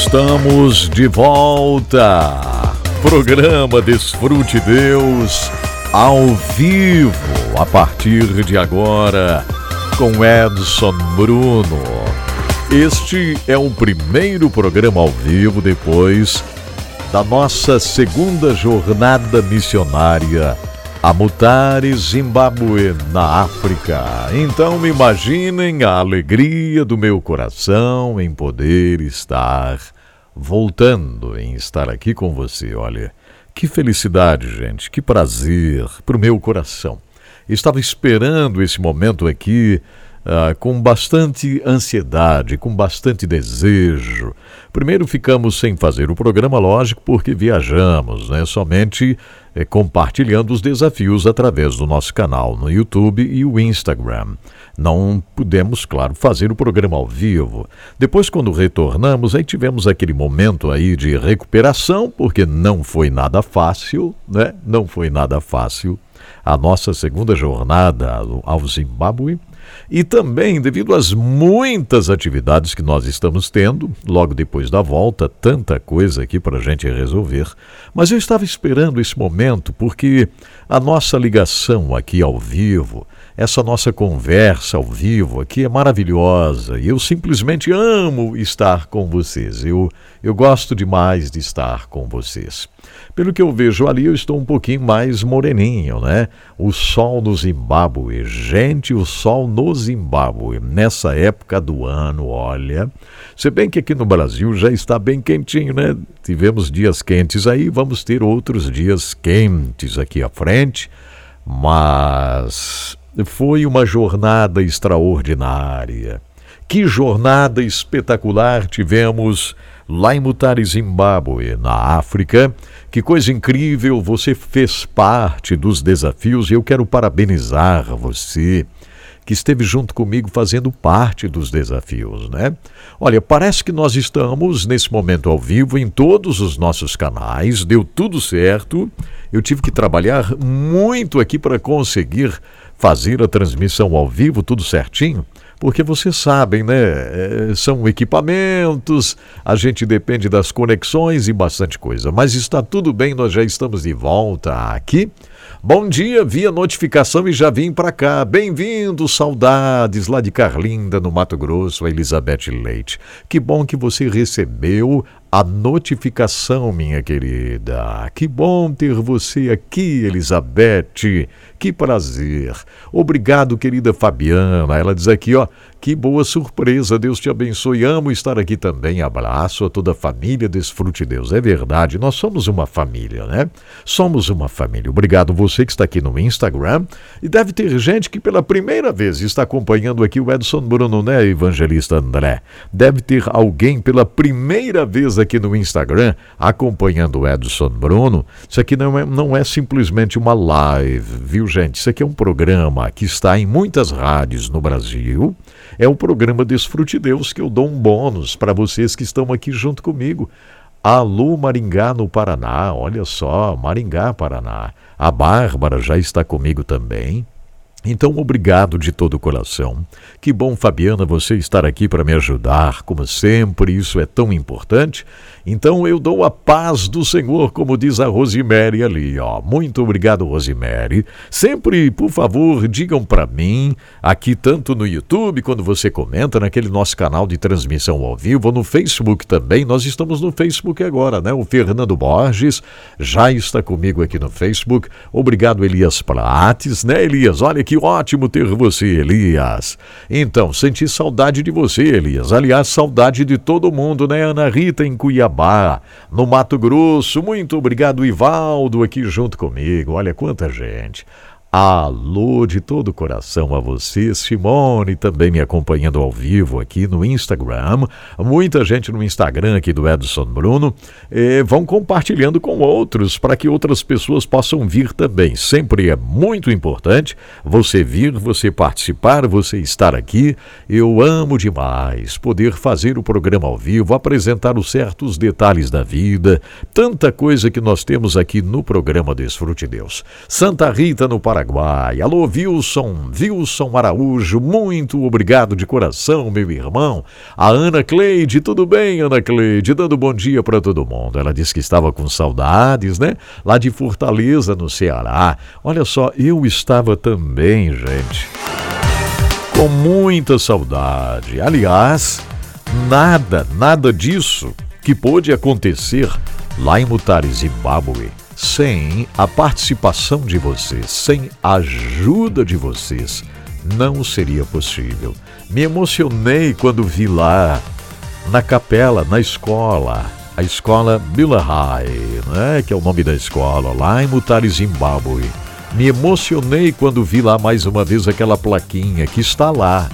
Estamos de volta. Programa Desfrute Deus ao vivo a partir de agora com Edson Bruno. Este é o primeiro programa ao vivo depois da nossa segunda jornada missionária a Mutare, Zimbábue, na África. Então imaginem a alegria do meu coração em poder estar voltando, em estar aqui com você. Olha, que felicidade, gente, que prazer para o meu coração. Estava esperando esse momento aqui ah, com bastante ansiedade, com bastante desejo. Primeiro ficamos sem fazer o programa, lógico, porque viajamos, né? Somente compartilhando os desafios através do nosso canal no YouTube e o Instagram. Não pudemos, claro, fazer o programa ao vivo. Depois, quando retornamos, aí tivemos aquele momento aí de recuperação, porque não foi nada fácil, né? Não foi nada fácil. A nossa segunda jornada ao Zimbábue e também devido às muitas atividades que nós estamos tendo, logo depois da volta, tanta coisa aqui para a gente resolver. Mas eu estava esperando esse momento porque a nossa ligação aqui ao vivo, essa nossa conversa ao vivo aqui é maravilhosa e eu simplesmente amo estar com vocês. Eu, eu gosto demais de estar com vocês. Pelo que eu vejo ali, eu estou um pouquinho mais moreninho, né? O sol no Zimbábue. Gente, o sol no Zimbábue. Nessa época do ano, olha. Se bem que aqui no Brasil já está bem quentinho, né? Tivemos dias quentes aí, vamos ter outros dias quentes aqui à frente. Mas foi uma jornada extraordinária. Que jornada espetacular tivemos lá em Mutare, Zimbábue, na África. Que coisa incrível, você fez parte dos desafios e eu quero parabenizar você que esteve junto comigo fazendo parte dos desafios, né? Olha, parece que nós estamos nesse momento ao vivo em todos os nossos canais, deu tudo certo. Eu tive que trabalhar muito aqui para conseguir fazer a transmissão ao vivo, tudo certinho porque vocês sabem, né? É, são equipamentos, a gente depende das conexões e bastante coisa. Mas está tudo bem, nós já estamos de volta aqui. Bom dia, via notificação e já vim para cá. Bem-vindo, saudades lá de Carlinda, no Mato Grosso, a Elizabeth Leite. Que bom que você recebeu a notificação, minha querida. Que bom ter você aqui, Elizabeth. Que prazer. Obrigado, querida Fabiana. Ela diz aqui, ó, que boa surpresa. Deus te abençoe. Amo estar aqui também. Abraço a toda a família. Desfrute Deus. É verdade. Nós somos uma família, né? Somos uma família. Obrigado você que está aqui no Instagram. E deve ter gente que pela primeira vez está acompanhando aqui o Edson Bruno, né, evangelista André? Deve ter alguém pela primeira vez aqui no Instagram acompanhando o Edson Bruno. Isso aqui não é, não é simplesmente uma live, viu, gente? Isso aqui é um programa que está em muitas rádios no Brasil. É o programa Desfrute Deus que eu dou um bônus para vocês que estão aqui junto comigo. Alô Maringá no Paraná, olha só, Maringá, Paraná. A Bárbara já está comigo também. Então, obrigado de todo o coração. Que bom, Fabiana, você estar aqui para me ajudar, como sempre, isso é tão importante. Então eu dou a paz do Senhor, como diz a Rosemary ali, ó. Muito obrigado, Rosemary. Sempre, por favor, digam para mim, aqui tanto no YouTube, quando você comenta, naquele nosso canal de transmissão ao vivo, ou no Facebook também. Nós estamos no Facebook agora, né? O Fernando Borges já está comigo aqui no Facebook. Obrigado, Elias Prates, né, Elias? Olha que ótimo ter você, Elias. Então, senti saudade de você, Elias. Aliás, saudade de todo mundo, né, Ana Rita, em Cuiabá no Mato Grosso. Muito obrigado, Ivaldo, aqui junto comigo. Olha quanta gente. Alô de todo o coração a você, Simone, também me acompanhando ao vivo aqui no Instagram. Muita gente no Instagram aqui do Edson Bruno vão compartilhando com outros para que outras pessoas possam vir também. Sempre é muito importante você vir, você participar, você estar aqui. Eu amo demais poder fazer o programa ao vivo, apresentar os certos detalhes da vida, tanta coisa que nós temos aqui no programa Desfrute Deus. Santa Rita no Paraná Paraguai. Alô, Wilson, Wilson Araújo, muito obrigado de coração, meu irmão. A Ana Cleide, tudo bem, Ana Cleide? Dando bom dia para todo mundo. Ela disse que estava com saudades, né? Lá de Fortaleza, no Ceará. Olha só, eu estava também, gente. Com muita saudade. Aliás, nada, nada disso que pôde acontecer lá em Mutare, Zimbábue sem a participação de vocês, sem a ajuda de vocês, não seria possível. Me emocionei quando vi lá, na capela, na escola, a escola Billahai, né, que é o nome da escola, lá em Mutare, Zimbábue. Me emocionei quando vi lá mais uma vez aquela plaquinha que está lá.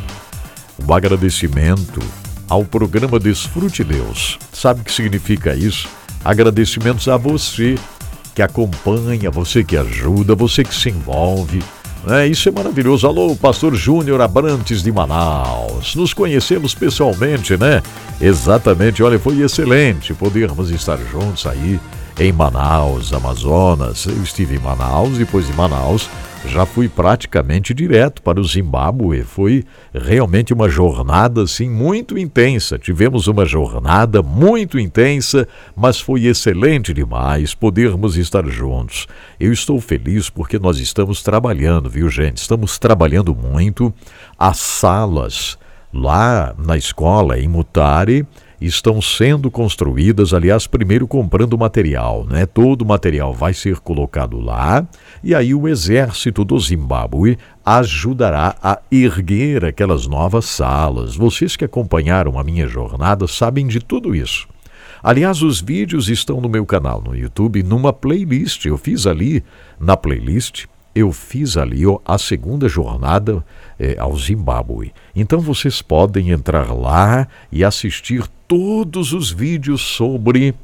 Um agradecimento ao programa Desfrute Deus. Sabe o que significa isso? Agradecimentos a você que acompanha, você que ajuda, você que se envolve. É, isso é maravilhoso. Alô, Pastor Júnior Abrantes de Manaus. Nos conhecemos pessoalmente, né? Exatamente. Olha, foi excelente podermos estar juntos aí em Manaus, Amazonas. Eu estive em Manaus, depois de Manaus já fui praticamente direto para o Zimbábue. Foi realmente uma jornada assim muito intensa. Tivemos uma jornada muito intensa, mas foi excelente demais podermos estar juntos. Eu estou feliz porque nós estamos trabalhando, viu, gente? Estamos trabalhando muito. As salas lá na escola em Mutare estão sendo construídas, aliás, primeiro comprando material, né? Todo o material vai ser colocado lá e aí o exército do Zimbábue ajudará a erguer aquelas novas salas. Vocês que acompanharam a minha jornada sabem de tudo isso. Aliás, os vídeos estão no meu canal no YouTube numa playlist. Eu fiz ali na playlist eu fiz ali a segunda jornada é, ao Zimbábue. Então vocês podem entrar lá e assistir todos os vídeos sobre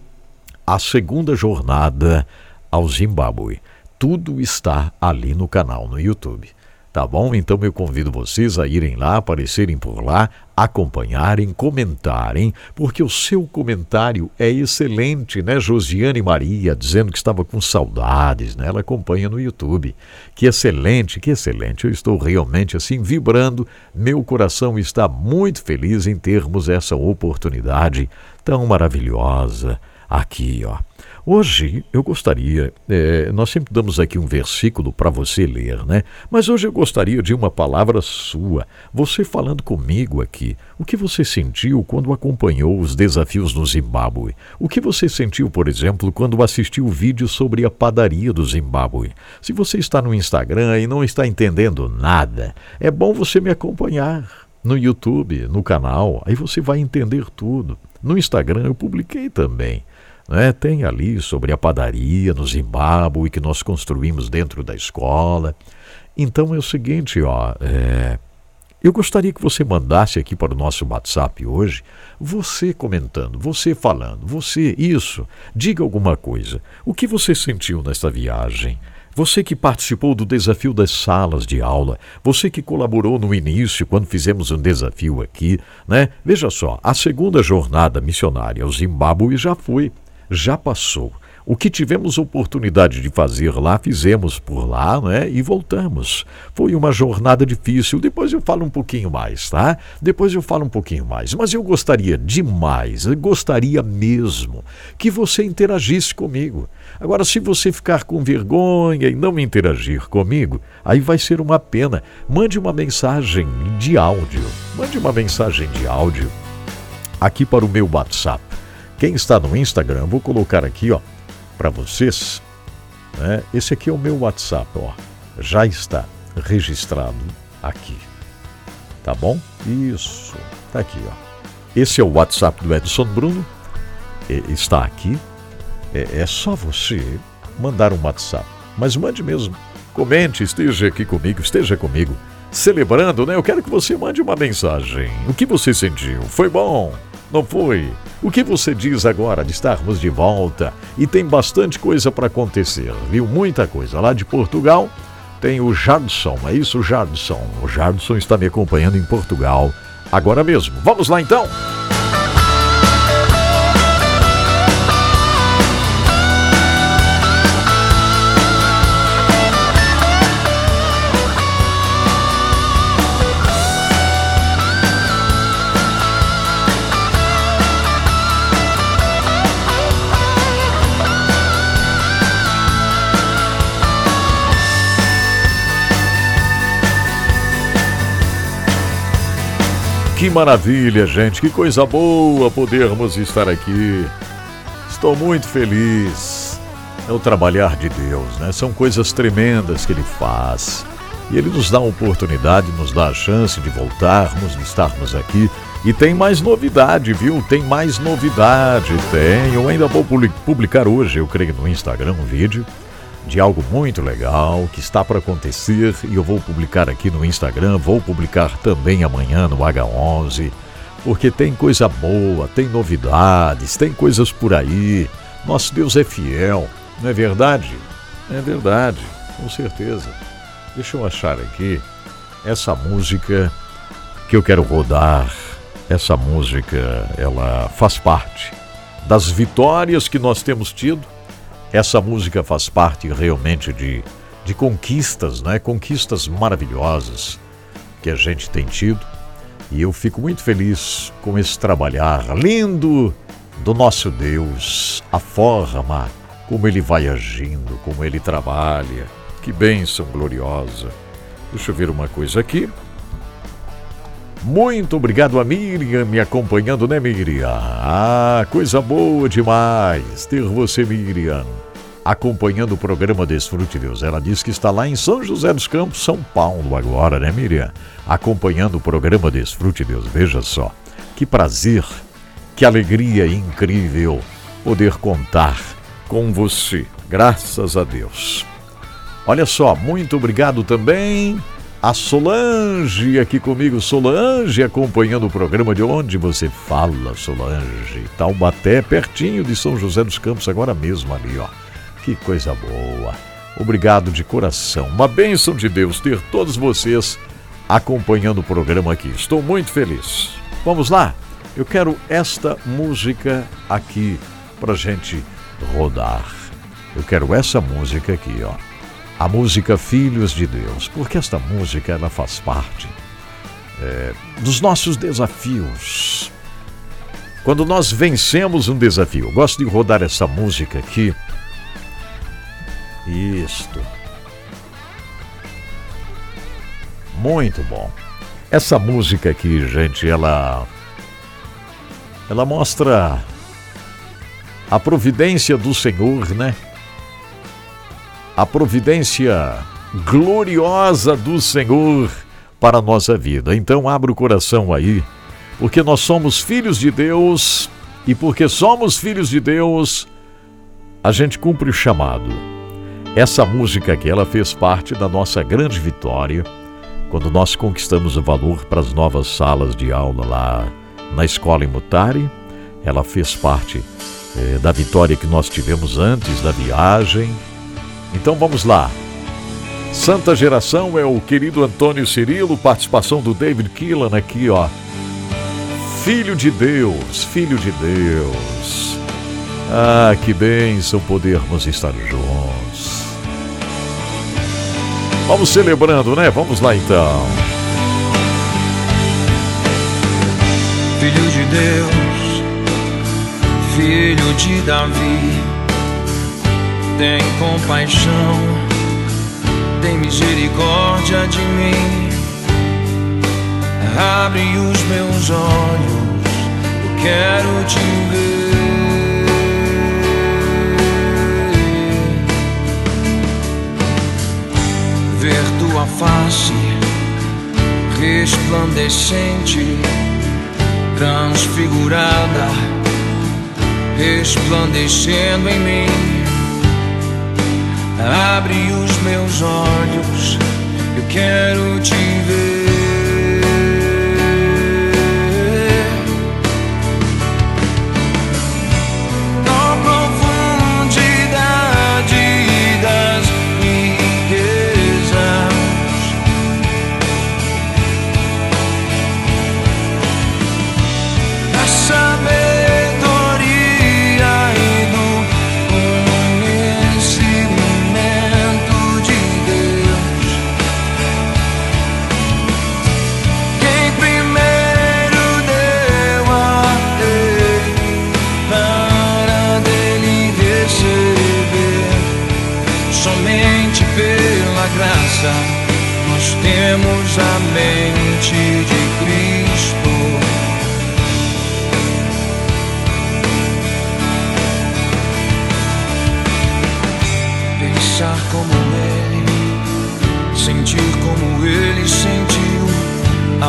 a segunda jornada ao Zimbábue. Tudo está ali no canal no YouTube. Tá bom? Então eu convido vocês a irem lá, aparecerem por lá, acompanharem, comentarem, porque o seu comentário é excelente, né? Josiane Maria dizendo que estava com saudades, né? Ela acompanha no YouTube. Que excelente, que excelente. Eu estou realmente assim vibrando. Meu coração está muito feliz em termos essa oportunidade tão maravilhosa aqui, ó Hoje eu gostaria, é, nós sempre damos aqui um versículo para você ler, né? Mas hoje eu gostaria de uma palavra sua, você falando comigo aqui. O que você sentiu quando acompanhou os desafios no Zimbábue? O que você sentiu, por exemplo, quando assistiu o vídeo sobre a padaria do Zimbábue? Se você está no Instagram e não está entendendo nada, é bom você me acompanhar no YouTube, no canal, aí você vai entender tudo. No Instagram eu publiquei também. Né? Tem ali sobre a padaria no Zimbábue que nós construímos dentro da escola. Então é o seguinte, ó, é, eu gostaria que você mandasse aqui para o nosso WhatsApp hoje, você comentando, você falando, você isso, diga alguma coisa. O que você sentiu nesta viagem? Você que participou do desafio das salas de aula, você que colaborou no início quando fizemos um desafio aqui, né? Veja só, a segunda jornada missionária ao Zimbábue já foi já passou. O que tivemos oportunidade de fazer lá, fizemos por lá, né? E voltamos. Foi uma jornada difícil. Depois eu falo um pouquinho mais, tá? Depois eu falo um pouquinho mais. Mas eu gostaria demais, eu gostaria mesmo que você interagisse comigo. Agora, se você ficar com vergonha e não interagir comigo, aí vai ser uma pena. Mande uma mensagem de áudio. Mande uma mensagem de áudio aqui para o meu WhatsApp. Quem está no Instagram, vou colocar aqui, ó, para vocês. Né? Esse aqui é o meu WhatsApp, ó. Já está registrado aqui. Tá bom? Isso. Tá aqui, ó. Esse é o WhatsApp do Edson Bruno. está aqui. É, é só você mandar um WhatsApp. Mas mande mesmo Comente, esteja aqui comigo, esteja comigo, celebrando, né? Eu quero que você mande uma mensagem. O que você sentiu? Foi bom? Não foi? O que você diz agora de estarmos de volta? E tem bastante coisa para acontecer, viu? Muita coisa. Lá de Portugal tem o Jardson, é isso, Jardson? O Jardson está me acompanhando em Portugal agora mesmo. Vamos lá então? Que maravilha, gente, que coisa boa podermos estar aqui. Estou muito feliz. É o trabalhar de Deus, né? São coisas tremendas que Ele faz. E Ele nos dá a oportunidade, nos dá a chance de voltarmos, de estarmos aqui. E tem mais novidade, viu? Tem mais novidade, tem. Eu ainda vou publicar hoje, eu creio, no Instagram um vídeo de algo muito legal que está para acontecer e eu vou publicar aqui no Instagram, vou publicar também amanhã no H11, porque tem coisa boa, tem novidades, tem coisas por aí. Nosso Deus é fiel, não é verdade? É verdade, com certeza. Deixa eu achar aqui essa música que eu quero rodar. Essa música, ela faz parte das vitórias que nós temos tido essa música faz parte realmente de, de conquistas, né? Conquistas maravilhosas que a gente tem tido. E eu fico muito feliz com esse trabalhar lindo do nosso Deus, a forma como ele vai agindo, como ele trabalha. Que bênção gloriosa. Deixa eu ver uma coisa aqui. Muito obrigado a Miriam me acompanhando, né, Miriam? Ah, coisa boa demais ter você, Miriam, acompanhando o programa Desfrute Deus. Ela diz que está lá em São José dos Campos, São Paulo, agora, né, Miriam? Acompanhando o programa Desfrute Deus. Veja só, que prazer, que alegria incrível poder contar com você. Graças a Deus. Olha só, muito obrigado também a Solange aqui comigo. Solange acompanhando o programa de onde você fala, Solange. Taubaté, pertinho de São José dos Campos, agora mesmo ali, ó. Que coisa boa. Obrigado de coração. Uma bênção de Deus ter todos vocês acompanhando o programa aqui. Estou muito feliz. Vamos lá? Eu quero esta música aqui pra gente rodar. Eu quero essa música aqui, ó a música Filhos de Deus, porque esta música ela faz parte é, dos nossos desafios. Quando nós vencemos um desafio, eu gosto de rodar essa música aqui. Isto. Muito bom. Essa música aqui, gente, ela ela mostra a providência do Senhor, né? A providência gloriosa do Senhor para a nossa vida. Então abra o coração aí, porque nós somos filhos de Deus e porque somos filhos de Deus, a gente cumpre o chamado. Essa música aqui, ela fez parte da nossa grande vitória quando nós conquistamos o valor para as novas salas de aula lá na escola Imutari. Ela fez parte eh, da vitória que nós tivemos antes da viagem então vamos lá. Santa Geração é o querido Antônio Cirilo, participação do David Killan aqui, ó. Filho de Deus, filho de Deus. Ah, que bênção podermos estar juntos. Vamos celebrando, né? Vamos lá então. Filho de Deus, filho de Davi tem compaixão, tem misericórdia de mim. Abre os meus olhos, eu quero te ver. Ver tua face resplandecente, transfigurada, resplandecendo em mim Abre os meus olhos, eu quero te ver.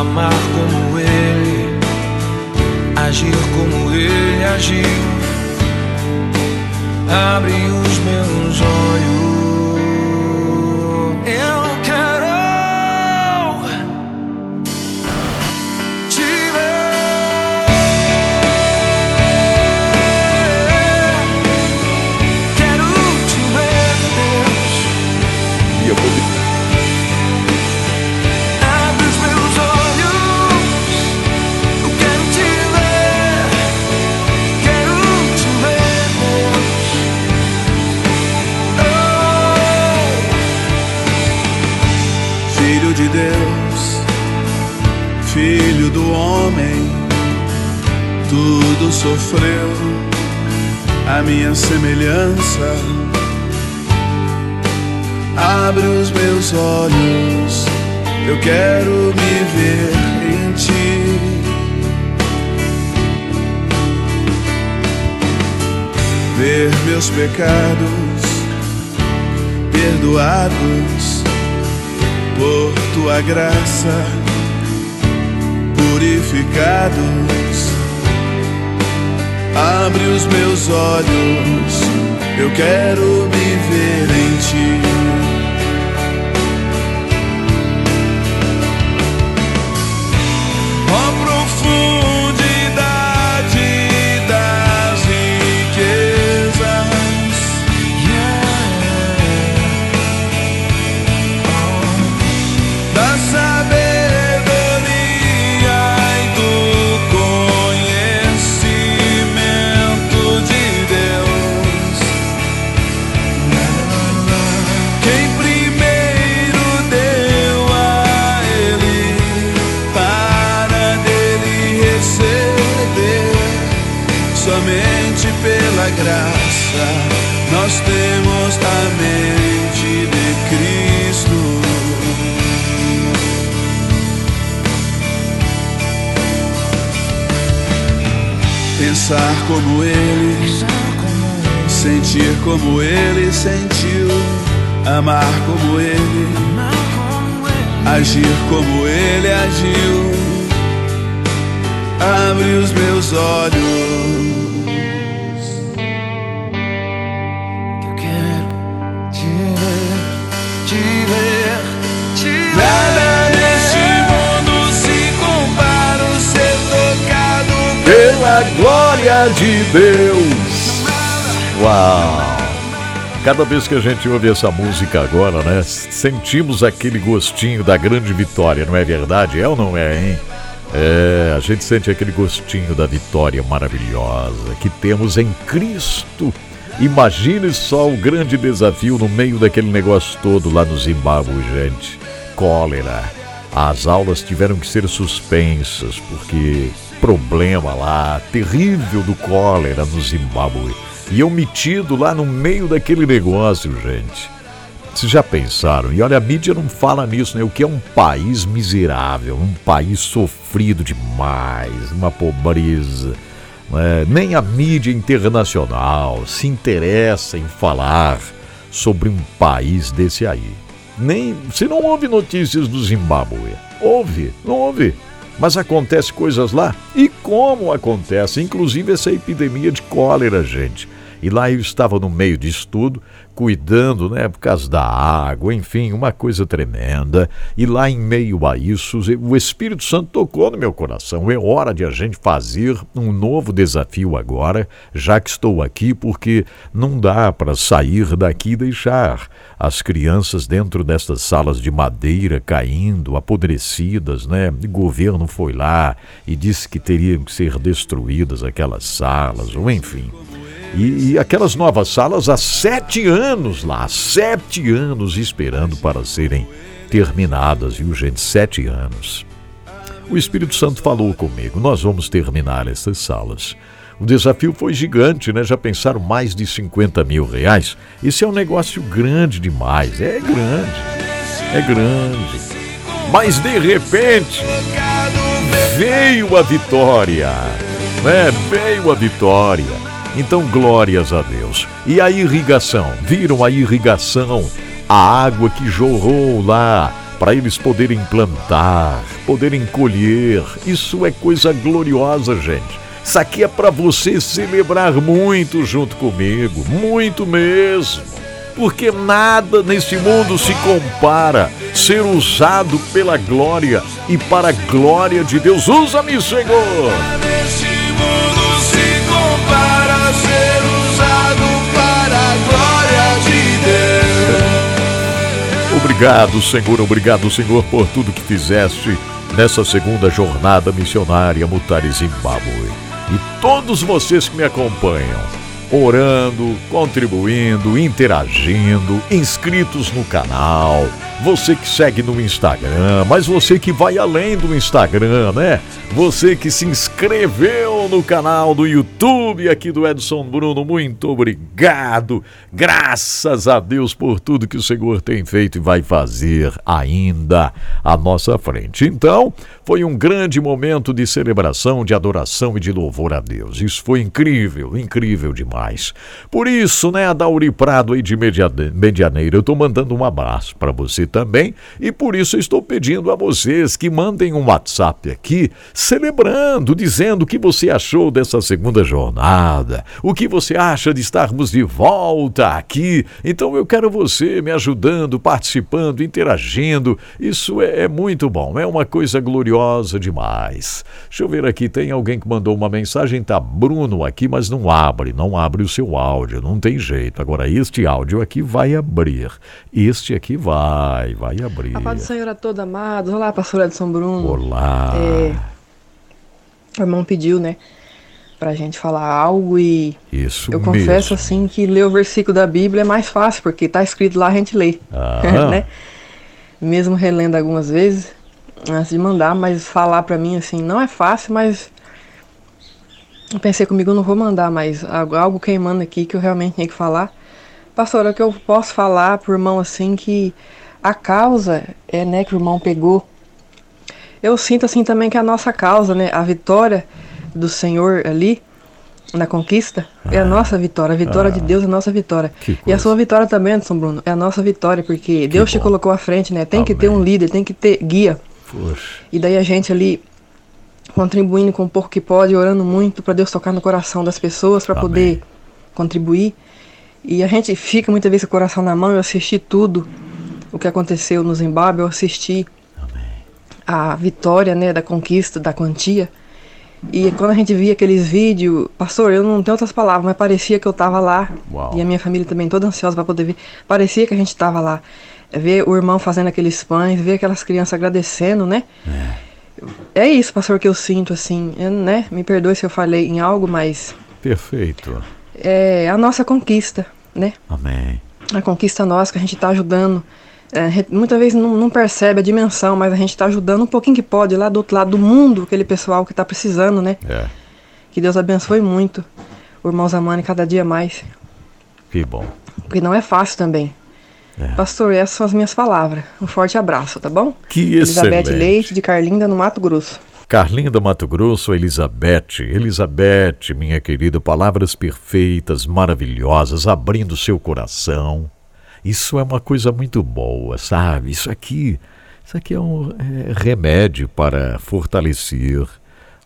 Amar como ele, agir como ele agiu. Abre os meus tudo sofreu a minha semelhança. Abre os meus olhos, eu quero me ver em ti. Ver meus pecados perdoados por tua graça, purificados Abre os meus olhos, eu quero me ver Pensar como ele, sentir como ele sentiu, amar como ele, agir como ele agiu. Abre os meus olhos. Pela glória de Deus. Uau! Cada vez que a gente ouve essa música agora, né? Sentimos aquele gostinho da grande vitória, não é verdade? É ou não é, hein? É, a gente sente aquele gostinho da vitória maravilhosa que temos em Cristo. Imagine só o grande desafio no meio daquele negócio todo lá no Zimbábue, gente. Cólera. As aulas tiveram que ser suspensas porque problema lá terrível do cólera no Zimbábue. E eu metido lá no meio daquele negócio, gente. Vocês já pensaram? E olha, a mídia não fala nisso, né? O que é um país miserável, um país sofrido demais, uma pobreza. É? Nem a mídia internacional se interessa em falar sobre um país desse aí. Nem. Você não ouve notícias do Zimbábue. Ouve, não ouve. Mas acontece coisas lá? E como acontece? Inclusive essa epidemia de cólera, gente. E lá eu estava no meio disso tudo, cuidando, né, por causa da água, enfim, uma coisa tremenda. E lá em meio a isso, o Espírito Santo tocou no meu coração. É hora de a gente fazer um novo desafio agora, já que estou aqui, porque não dá para sair daqui e deixar as crianças dentro dessas salas de madeira caindo, apodrecidas, né? O governo foi lá e disse que teriam que ser destruídas aquelas salas, ou enfim. E, e, aquelas novas salas há sete anos lá, sete anos esperando para serem terminadas, viu gente? Sete anos. O Espírito Santo falou comigo: nós vamos terminar essas salas. O desafio foi gigante, né? Já pensaram mais de 50 mil reais? Isso é um negócio grande demais. É grande. É grande. Mas de repente veio a vitória. Né? Veio a vitória. Então, glórias a Deus. E a irrigação? Viram a irrigação? A água que jorrou lá para eles poderem plantar, poderem colher. Isso é coisa gloriosa, gente. Isso aqui é para você celebrar muito junto comigo, muito mesmo. Porque nada nesse mundo se compara ser usado pela glória e para a glória de Deus. Usa-me, Senhor. Obrigado, Senhor, obrigado, Senhor, por tudo que fizeste nessa segunda jornada missionária Mutare Zimbábue e todos vocês que me acompanham, orando, contribuindo, interagindo, inscritos no canal, você que segue no Instagram, mas você que vai além do Instagram, né? Você que se inscreveu no canal do YouTube aqui do Edson Bruno, muito obrigado. Graças a Deus por tudo que o Senhor tem feito e vai fazer ainda à nossa frente. Então, foi um grande momento de celebração, de adoração e de louvor a Deus. Isso foi incrível, incrível demais. Por isso, né, Dauri Prado aí de Medianeira, eu tô mandando um abraço para você também e por isso estou pedindo a vocês que mandem um WhatsApp aqui celebrando, dizendo o que você achou dessa segunda jornada, o que você acha de estarmos de volta aqui. Então eu quero você me ajudando, participando, interagindo. Isso é, é muito bom, é uma coisa gloriosa demais. Deixa eu ver aqui, tem alguém que mandou uma mensagem, tá Bruno aqui, mas não abre, não abre o seu áudio, não tem jeito. Agora este áudio aqui vai abrir. Este aqui vai vai, abrir. A paz do Senhor a todos amados. Olá, pastora de São Bruno. Olá. É, o irmão pediu, né, pra gente falar algo e Isso eu mesmo. confesso assim que ler o versículo da Bíblia é mais fácil, porque tá escrito lá, a gente lê, Ah. né? Mesmo relendo algumas vezes antes de mandar, mas falar pra mim assim não é fácil, mas eu pensei comigo, eu não vou mandar mais algo, queimando aqui que eu realmente tenho que falar. Pastora, o que eu posso falar pro irmão assim que a causa é, né, que o irmão pegou. Eu sinto assim também que a nossa causa, né, a vitória do Senhor ali na conquista é a nossa vitória, a vitória de Deus é a nossa vitória. Que E a sua vitória também, São Bruno, é a nossa vitória, porque Deus te bom. colocou à frente, né? Tem que ter Amém. um líder, tem que ter guia. Poxa. E daí a gente ali contribuindo com o pouco que pode, orando muito para Deus tocar no coração das pessoas para Amém. poder contribuir. E a gente fica muitas vezes com o coração na mão. Eu assisti tudo o que aconteceu no Zimbábue, eu assisti a vitória, né, da conquista, da quantia. E quando a gente via aqueles vídeos, pastor, eu não tenho outras palavras, mas parecia que eu estava lá. Uau. E a minha família também toda ansiosa para poder ver. Parecia que a gente estava lá. Ver o irmão fazendo aqueles pães, ver aquelas crianças agradecendo, né? É isso, pastor, que eu sinto, assim, eu, né? Me perdoe se eu falei em algo, mas Perfeito. é a nossa conquista, né? Amém. A conquista nossa que a gente está ajudando. É, muitas vezes não, não percebe a dimensão, mas a gente está ajudando um pouquinho que pode lá do outro lado do mundo, aquele pessoal que está precisando, né? É. Que Deus abençoe muito o irmão Zamani cada dia mais. Que bom. Porque não é fácil também. É. Pastor, essas são as minhas palavras. Um forte abraço, tá bom? Que Elizabeth excelente. Leite, de Carlinda, no Mato Grosso. Carlinda Mato Grosso, Elizabeth. Elizabeth, minha querida, palavras perfeitas, maravilhosas, abrindo seu coração. Isso é uma coisa muito boa, sabe? Isso aqui, isso aqui é um é, remédio para fortalecer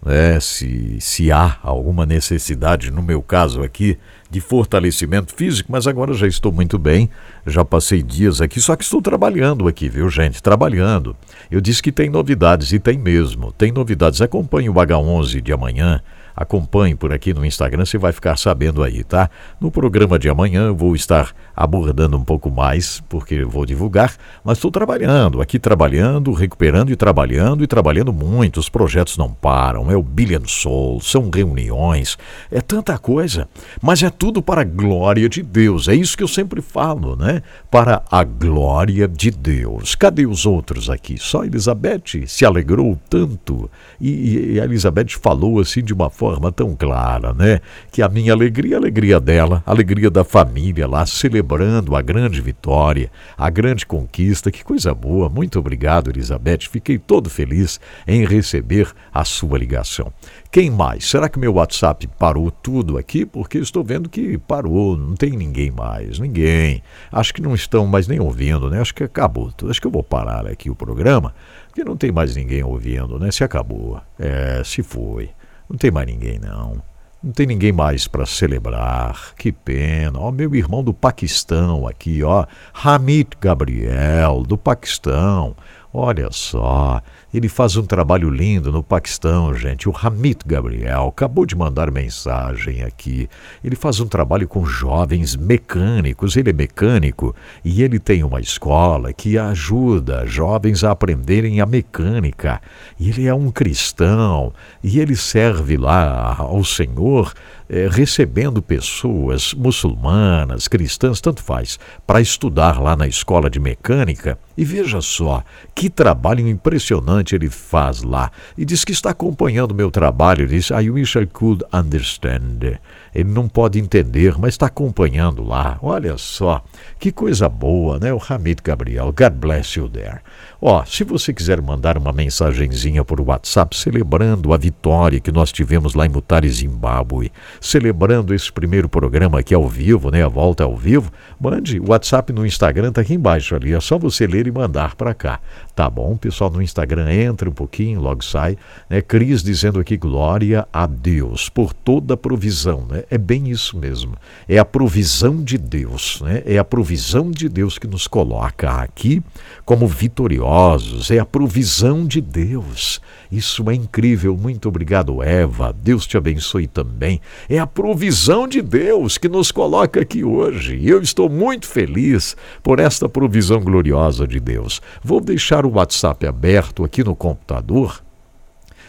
né, se, se há alguma necessidade, no meu caso aqui, de fortalecimento físico, mas agora já estou muito bem, já passei dias aqui, só que estou trabalhando aqui, viu, gente? Trabalhando. Eu disse que tem novidades e tem mesmo. Tem novidades. Acompanhe o H11 de amanhã Acompanhe por aqui no Instagram, você vai ficar sabendo aí, tá? No programa de amanhã eu vou estar abordando um pouco mais, porque vou divulgar, mas estou trabalhando, aqui trabalhando, recuperando e trabalhando e trabalhando muito. Os projetos não param, é o Billion Soul, são reuniões, é tanta coisa, mas é tudo para a glória de Deus. É isso que eu sempre falo, né? Para a glória de Deus. Cadê os outros aqui? Só Elizabeth se alegrou tanto e, e a Elizabeth falou assim de uma forma forma tão clara, né? Que a minha alegria, a alegria dela, a alegria da família lá, celebrando a grande vitória, a grande conquista. Que coisa boa. Muito obrigado, Elizabeth. Fiquei todo feliz em receber a sua ligação. Quem mais? Será que meu WhatsApp parou tudo aqui? Porque estou vendo que parou, não tem ninguém mais, ninguém. Acho que não estão mais nem ouvindo, né? Acho que acabou. Acho que eu vou parar aqui o programa, porque não tem mais ninguém ouvindo, né? Se acabou. É, se foi. Não tem mais ninguém, não. Não tem ninguém mais para celebrar. Que pena. Ó, meu irmão do Paquistão aqui, ó. Hamid Gabriel, do Paquistão. Olha só, ele faz um trabalho lindo no Paquistão, gente. O Hamid Gabriel acabou de mandar mensagem aqui. Ele faz um trabalho com jovens mecânicos. Ele é mecânico e ele tem uma escola que ajuda jovens a aprenderem a mecânica. Ele é um cristão e ele serve lá ao Senhor é, recebendo pessoas muçulmanas, cristãs, tanto faz, para estudar lá na escola de mecânica. E veja só que trabalho impressionante ele faz lá. E diz que está acompanhando meu trabalho. Diz: I wish I could understand. Ele não pode entender, mas está acompanhando lá. Olha só, que coisa boa, né? O Hamid Gabriel. God bless you there. Ó, se você quiser mandar uma mensagenzinha por WhatsApp celebrando a vitória que nós tivemos lá em Mutare, Zimbábue, celebrando esse primeiro programa aqui ao vivo, né? A volta ao vivo, mande o WhatsApp no Instagram, tá aqui embaixo ali. É só você ler e mandar para cá. Tá bom? Pessoal no Instagram entra um pouquinho, logo sai. Né? Cris dizendo aqui glória a Deus por toda a provisão, né? É bem isso mesmo. É a provisão de Deus, né? É a provisão de Deus que nos coloca aqui como vitoriosos, é a provisão de Deus. Isso é incrível. Muito obrigado, Eva. Deus te abençoe também. É a provisão de Deus que nos coloca aqui hoje. E eu estou muito feliz por esta provisão gloriosa de Deus. Vou deixar o WhatsApp aberto aqui no computador.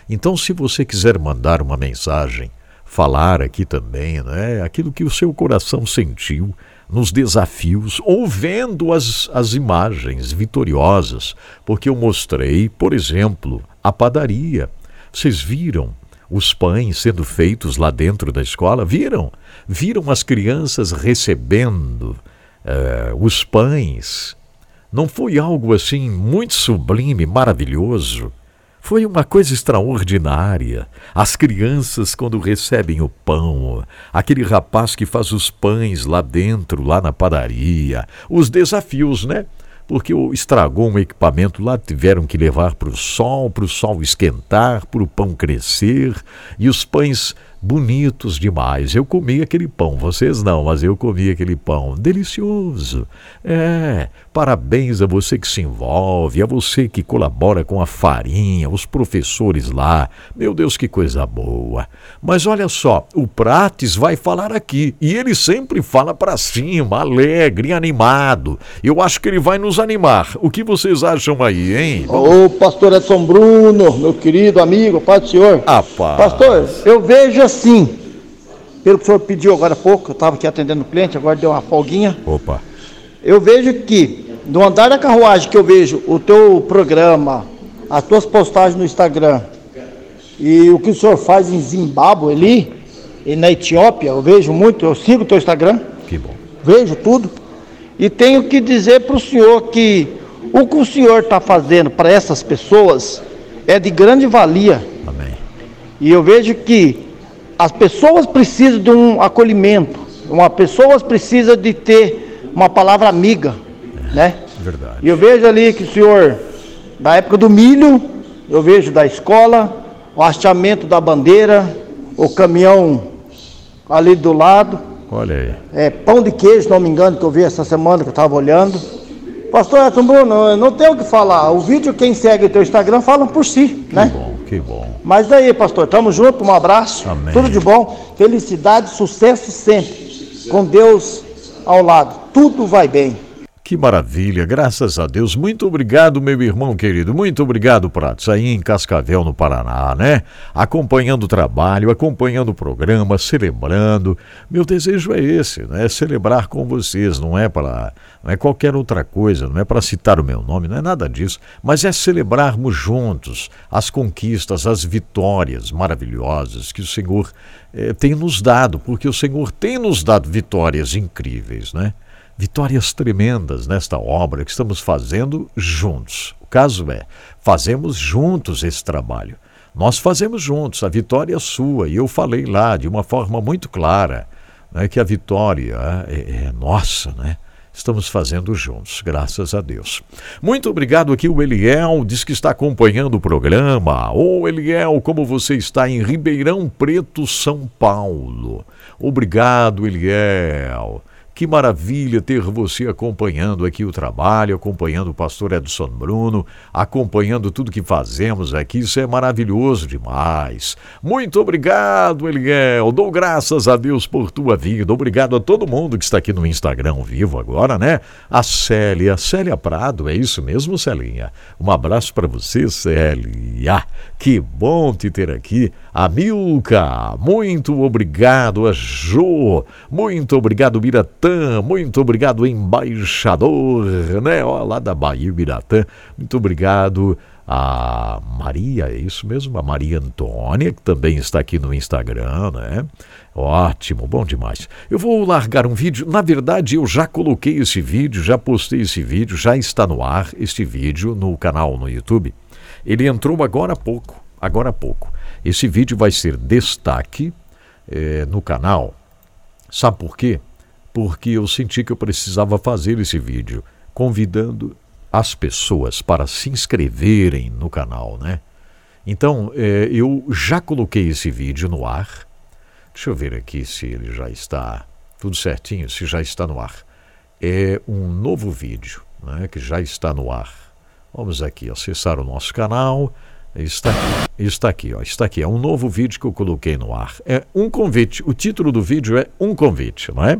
Então, se você quiser mandar uma mensagem, falar aqui também, né? Aquilo que o seu coração sentiu nos desafios ou vendo as, as imagens vitoriosas, porque eu mostrei, por exemplo, a padaria. Vocês viram os pães sendo feitos lá dentro da escola? Viram? Viram as crianças recebendo uh, os pães? Não foi algo assim muito sublime, maravilhoso? Foi uma coisa extraordinária. As crianças, quando recebem o pão, aquele rapaz que faz os pães lá dentro, lá na padaria, os desafios, né? Porque estragou um equipamento lá, tiveram que levar para o sol, para o sol esquentar, para o pão crescer, e os pães bonitos demais. Eu comi aquele pão, vocês não, mas eu comi aquele pão. Delicioso. É, parabéns a você que se envolve, a você que colabora com a farinha, os professores lá. Meu Deus, que coisa boa. Mas olha só, o Prates vai falar aqui e ele sempre fala para cima, alegre, animado. Eu acho que ele vai nos animar. O que vocês acham aí, hein? Ô, pastor Edson Bruno, meu querido amigo, Pai do Senhor. Ah, paz. Pastor, eu vejo assim, pelo que o senhor pediu agora há pouco, eu estava aqui atendendo o cliente, agora deu uma folguinha. Opa. Eu vejo que, no andar da carruagem que eu vejo o teu programa, as tuas postagens no Instagram e o que o senhor faz em Zimbábue ali, e na Etiópia, eu vejo muito, eu sigo o teu Instagram. Que bom. Vejo tudo. E tenho que dizer para o senhor que o que o senhor está fazendo para essas pessoas é de grande valia. Amém. E eu vejo que as pessoas precisam de um acolhimento, uma pessoas precisam de ter uma palavra amiga, né? Verdade. E eu vejo ali que o senhor, da época do milho, eu vejo da escola, o hasteamento da bandeira, o caminhão ali do lado. Olha aí. É pão de queijo, se não me engano, que eu vi essa semana que eu estava olhando. Pastor Edson Bruno, não tenho o que falar. O vídeo, quem segue o teu Instagram, fala por si, que né? bom, que bom. Mas daí, pastor, tamo junto, um abraço. Amém. Tudo de bom, felicidade, sucesso sempre. Com Deus ao lado, tudo vai bem. Que maravilha, graças a Deus. Muito obrigado, meu irmão querido. Muito obrigado, Pratos, aí em Cascavel, no Paraná, né? Acompanhando o trabalho, acompanhando o programa, celebrando. Meu desejo é esse, né? Celebrar com vocês, não é para, não é qualquer outra coisa, não é para citar o meu nome, não é nada disso, mas é celebrarmos juntos as conquistas, as vitórias maravilhosas que o Senhor eh, tem nos dado, porque o Senhor tem nos dado vitórias incríveis, né? Vitórias tremendas nesta obra que estamos fazendo juntos. O caso é, fazemos juntos esse trabalho. Nós fazemos juntos, a vitória é sua, e eu falei lá de uma forma muito clara né, que a vitória é, é nossa, né? Estamos fazendo juntos, graças a Deus. Muito obrigado aqui, o Eliel, diz que está acompanhando o programa. Ô oh, Eliel, como você está em Ribeirão Preto, São Paulo? Obrigado, Eliel. Que maravilha ter você acompanhando aqui o trabalho, acompanhando o pastor Edson Bruno, acompanhando tudo que fazemos aqui. Isso é maravilhoso demais. Muito obrigado, Eliel. Dou graças a Deus por tua vida. Obrigado a todo mundo que está aqui no Instagram vivo agora, né? A Célia, Célia Prado, é isso mesmo, Celinha? Um abraço para você, Célia. Que bom te ter aqui. A Milka, muito obrigado. A Jo, muito obrigado, Miratã. Muito obrigado, embaixador, né? Ó, lá da Bahia, Miratã. Muito obrigado a Maria, é isso mesmo? A Maria Antônia, que também está aqui no Instagram, né? Ótimo, bom demais. Eu vou largar um vídeo. Na verdade, eu já coloquei esse vídeo, já postei esse vídeo, já está no ar este vídeo no canal no YouTube. Ele entrou agora há pouco, agora há pouco. Esse vídeo vai ser destaque é, no canal. Sabe por quê? Porque eu senti que eu precisava fazer esse vídeo, convidando as pessoas para se inscreverem no canal, né? Então, é, eu já coloquei esse vídeo no ar. Deixa eu ver aqui se ele já está tudo certinho, se já está no ar. É um novo vídeo né, que já está no ar. Vamos aqui acessar o nosso canal. Está aqui, está aqui, ó, está aqui. É um novo vídeo que eu coloquei no ar. É um convite. O título do vídeo é Um Convite, não é?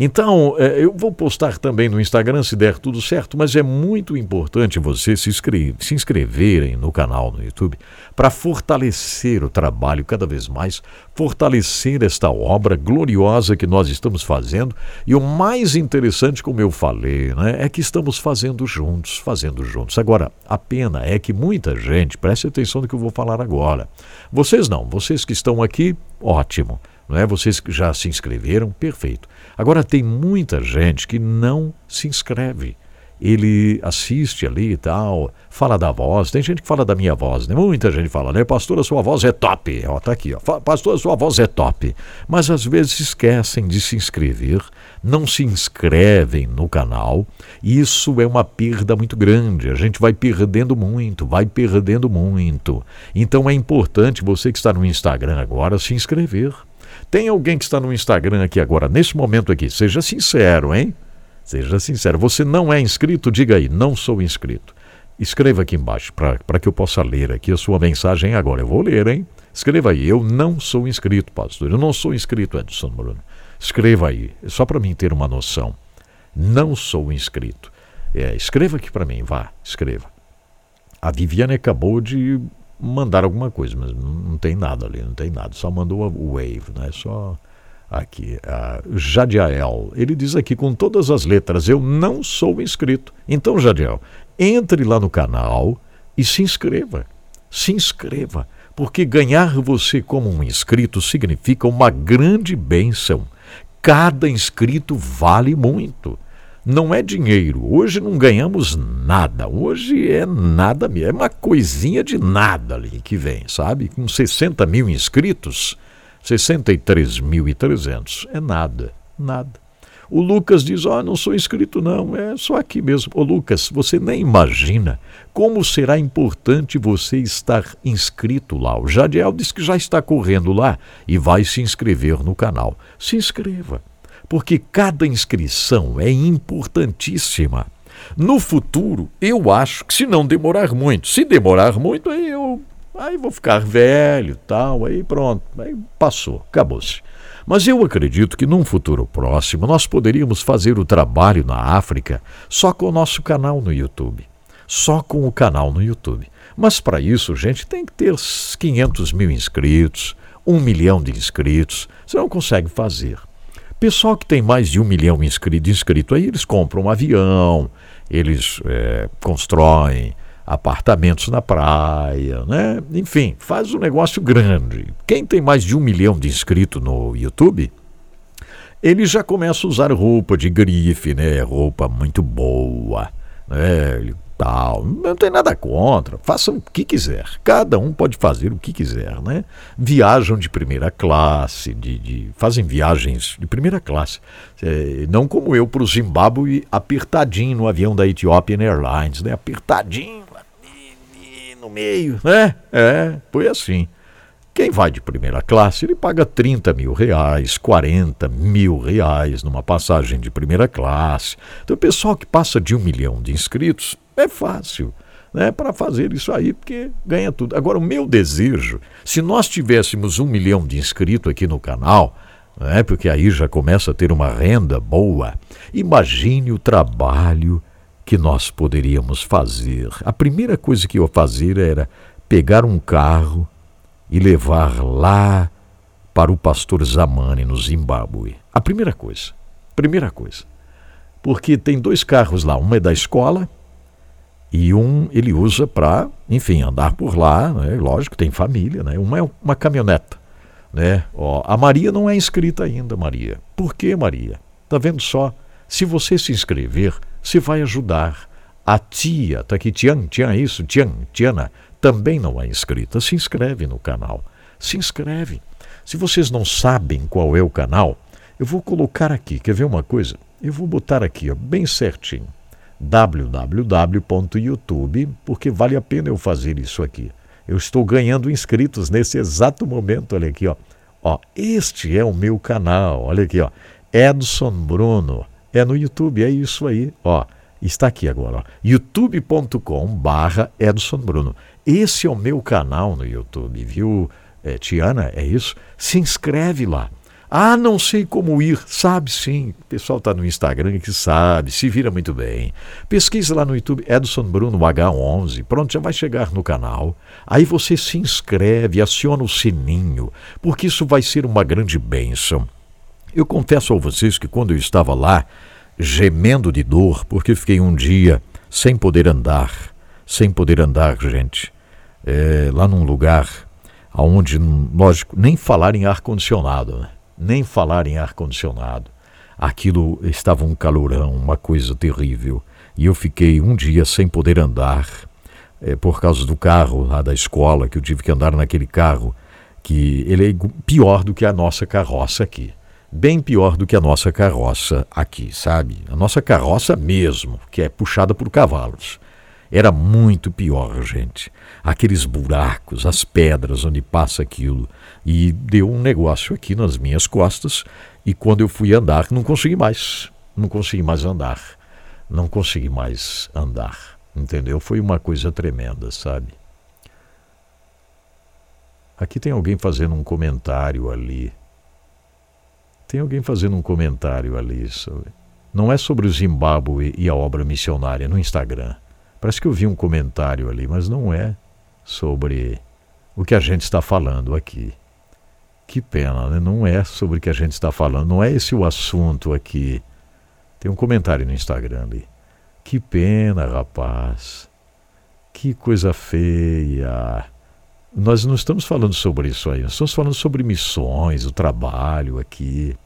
Então, é, eu vou postar também no Instagram se der tudo certo, mas é muito importante você se, se inscreverem no canal no YouTube para fortalecer o trabalho cada vez mais, fortalecer esta obra gloriosa que nós estamos fazendo. E o mais interessante, como eu falei, né, é que estamos fazendo juntos, fazendo juntos. Agora, a pena é que muita gente, preste atenção no que eu vou falar agora. Vocês não, vocês que estão aqui, ótimo. Não é? Vocês já se inscreveram, perfeito. Agora tem muita gente que não se inscreve. Ele assiste ali e tal, fala da voz. Tem gente que fala da minha voz, né? Muita gente fala, né? Pastor, a sua voz é top. Ó, tá aqui, ó. Pastor, a sua voz é top. Mas às vezes esquecem de se inscrever, não se inscrevem no canal. Isso é uma perda muito grande. A gente vai perdendo muito, vai perdendo muito. Então é importante você que está no Instagram agora se inscrever. Tem alguém que está no Instagram aqui agora, nesse momento aqui, seja sincero, hein? Seja sincero. Você não é inscrito? Diga aí, não sou inscrito. Escreva aqui embaixo para que eu possa ler aqui a sua mensagem agora. Eu vou ler, hein? Escreva aí, eu não sou inscrito, pastor. Eu não sou inscrito, Edson Bruno. Escreva aí, só para mim ter uma noção. Não sou inscrito. É, escreva aqui para mim, vá, escreva. A Viviane acabou de mandar alguma coisa, mas não tem nada ali, não tem nada. Só mandou o wave, né? Só aqui. Uh, Jadiel, ele diz aqui com todas as letras: Eu não sou inscrito. Então, Jadiel, entre lá no canal e se inscreva. Se inscreva, porque ganhar você como um inscrito significa uma grande bênção. Cada inscrito vale muito não é dinheiro. Hoje não ganhamos nada. Hoje é nada mesmo. É uma coisinha de nada ali que vem, sabe? Com 60 mil inscritos, 63.300 é nada. Nada. O Lucas diz: Ó, oh, não sou inscrito, não, é só aqui mesmo. Ô Lucas, você nem imagina como será importante você estar inscrito lá. O Jadiel diz que já está correndo lá e vai se inscrever no canal. Se inscreva, porque cada inscrição é importantíssima. No futuro, eu acho que se não demorar muito, se demorar muito, aí eu aí vou ficar velho, tal, aí pronto, aí passou, acabou-se. Mas eu acredito que num futuro próximo nós poderíamos fazer o trabalho na África só com o nosso canal no YouTube. Só com o canal no YouTube. Mas para isso, gente, tem que ter 500 mil inscritos, um milhão de inscritos. Você não consegue fazer. Pessoal que tem mais de um milhão de inscritos, inscrito aí, eles compram um avião, eles é, constroem apartamentos na praia, né? Enfim, faz um negócio grande. Quem tem mais de um milhão de inscritos no YouTube, ele já começa a usar roupa de grife, né? Roupa muito boa, né? Ele tal. Não tem nada contra. Faça o que quiser. Cada um pode fazer o que quiser, né? Viajam de primeira classe, de, de fazem viagens de primeira classe. É, não como eu para o Zimbábue, apertadinho no avião da Ethiopian Airlines, né? Apertadinho no meio, né? É, foi assim. Quem vai de primeira classe, ele paga 30 mil reais, 40 mil reais numa passagem de primeira classe. Então, o pessoal que passa de um milhão de inscritos, é fácil né, para fazer isso aí, porque ganha tudo. Agora, o meu desejo, se nós tivéssemos um milhão de inscritos aqui no canal, né, porque aí já começa a ter uma renda boa, imagine o trabalho que nós poderíamos fazer. A primeira coisa que eu fazer era pegar um carro e levar lá para o pastor Zamani, no Zimbábue. A primeira coisa. Primeira coisa. Porque tem dois carros lá, um é da escola e um ele usa para, enfim, andar por lá, né? lógico, tem família, né? uma é uma caminhoneta. Né? Ó, a Maria não é inscrita ainda, Maria. Por que, Maria? Tá vendo só? Se você se inscrever, você vai ajudar. A tia, tá aqui, Tian, Tian, isso, Tian, Tiana, também não é inscrita. Se inscreve no canal. Se inscreve. Se vocês não sabem qual é o canal, eu vou colocar aqui. Quer ver uma coisa? Eu vou botar aqui, ó, bem certinho www.youtube, porque vale a pena eu fazer isso aqui. Eu estou ganhando inscritos nesse exato momento, olha aqui, ó. Ó, este é o meu canal, olha aqui, ó. Edson Bruno. É no YouTube, é isso aí, ó. Está aqui agora, ó. youtube.com/barra Edson Bruno. Esse é o meu canal no YouTube, viu, é, Tiana? É isso? Se inscreve lá. Ah, não sei como ir. Sabe sim. O pessoal está no Instagram que sabe, se vira muito bem. Pesquisa lá no YouTube Edson Bruno H11. Pronto, já vai chegar no canal. Aí você se inscreve, aciona o sininho, porque isso vai ser uma grande bênção. Eu confesso a vocês que quando eu estava lá, gemendo de dor, porque fiquei um dia sem poder andar, sem poder andar, gente, é, lá num lugar onde, lógico, nem falar em ar-condicionado, né? nem falar em ar-condicionado. Aquilo estava um calorão, uma coisa terrível. E eu fiquei um dia sem poder andar, é, por causa do carro lá da escola, que eu tive que andar naquele carro, que ele é pior do que a nossa carroça aqui. Bem pior do que a nossa carroça aqui, sabe? A nossa carroça mesmo, que é puxada por cavalos. Era muito pior, gente. Aqueles buracos, as pedras onde passa aquilo. E deu um negócio aqui nas minhas costas. E quando eu fui andar, não consegui mais. Não consegui mais andar. Não consegui mais andar. Entendeu? Foi uma coisa tremenda, sabe? Aqui tem alguém fazendo um comentário ali. Tem alguém fazendo um comentário ali. Sabe? Não é sobre o Zimbábue e a obra missionária no Instagram. Parece que eu vi um comentário ali, mas não é sobre o que a gente está falando aqui. Que pena, né? não é sobre o que a gente está falando, não é esse o assunto aqui. Tem um comentário no Instagram ali. Que pena, rapaz. Que coisa feia. Nós não estamos falando sobre isso aí, nós estamos falando sobre missões, o trabalho aqui.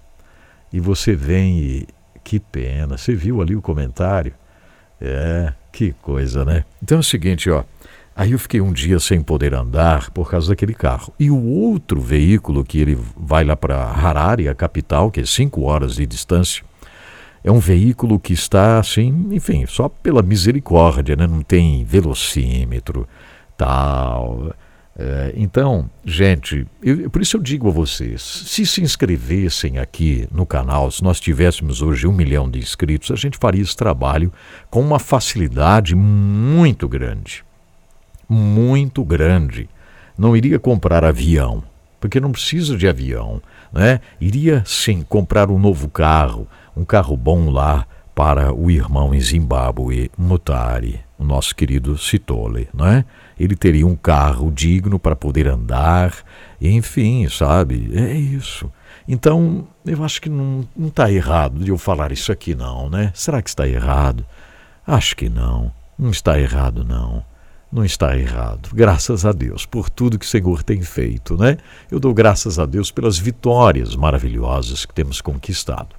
E você vem e. Que pena. Você viu ali o comentário? É, que coisa, né? Então é o seguinte, ó. Aí eu fiquei um dia sem poder andar por causa daquele carro. E o outro veículo que ele vai lá para Harare, a capital, que é cinco horas de distância, é um veículo que está assim, enfim, só pela misericórdia, né? não tem velocímetro, tal. É, então, gente, eu, por isso eu digo a vocês: se se inscrevessem aqui no canal, se nós tivéssemos hoje um milhão de inscritos, a gente faria esse trabalho com uma facilidade muito grande. Muito grande. Não iria comprar avião, porque não precisa de avião. Né? Iria sim comprar um novo carro, um carro bom lá para o irmão em Zimbábue, Mutari, o nosso querido Sitole, não é? Ele teria um carro digno para poder andar, enfim, sabe? É isso. Então, eu acho que não está errado de eu falar isso aqui, não, né? Será que está errado? Acho que não. Não está errado, não. Não está errado. Graças a Deus por tudo que o Senhor tem feito, né? Eu dou graças a Deus pelas vitórias maravilhosas que temos conquistado.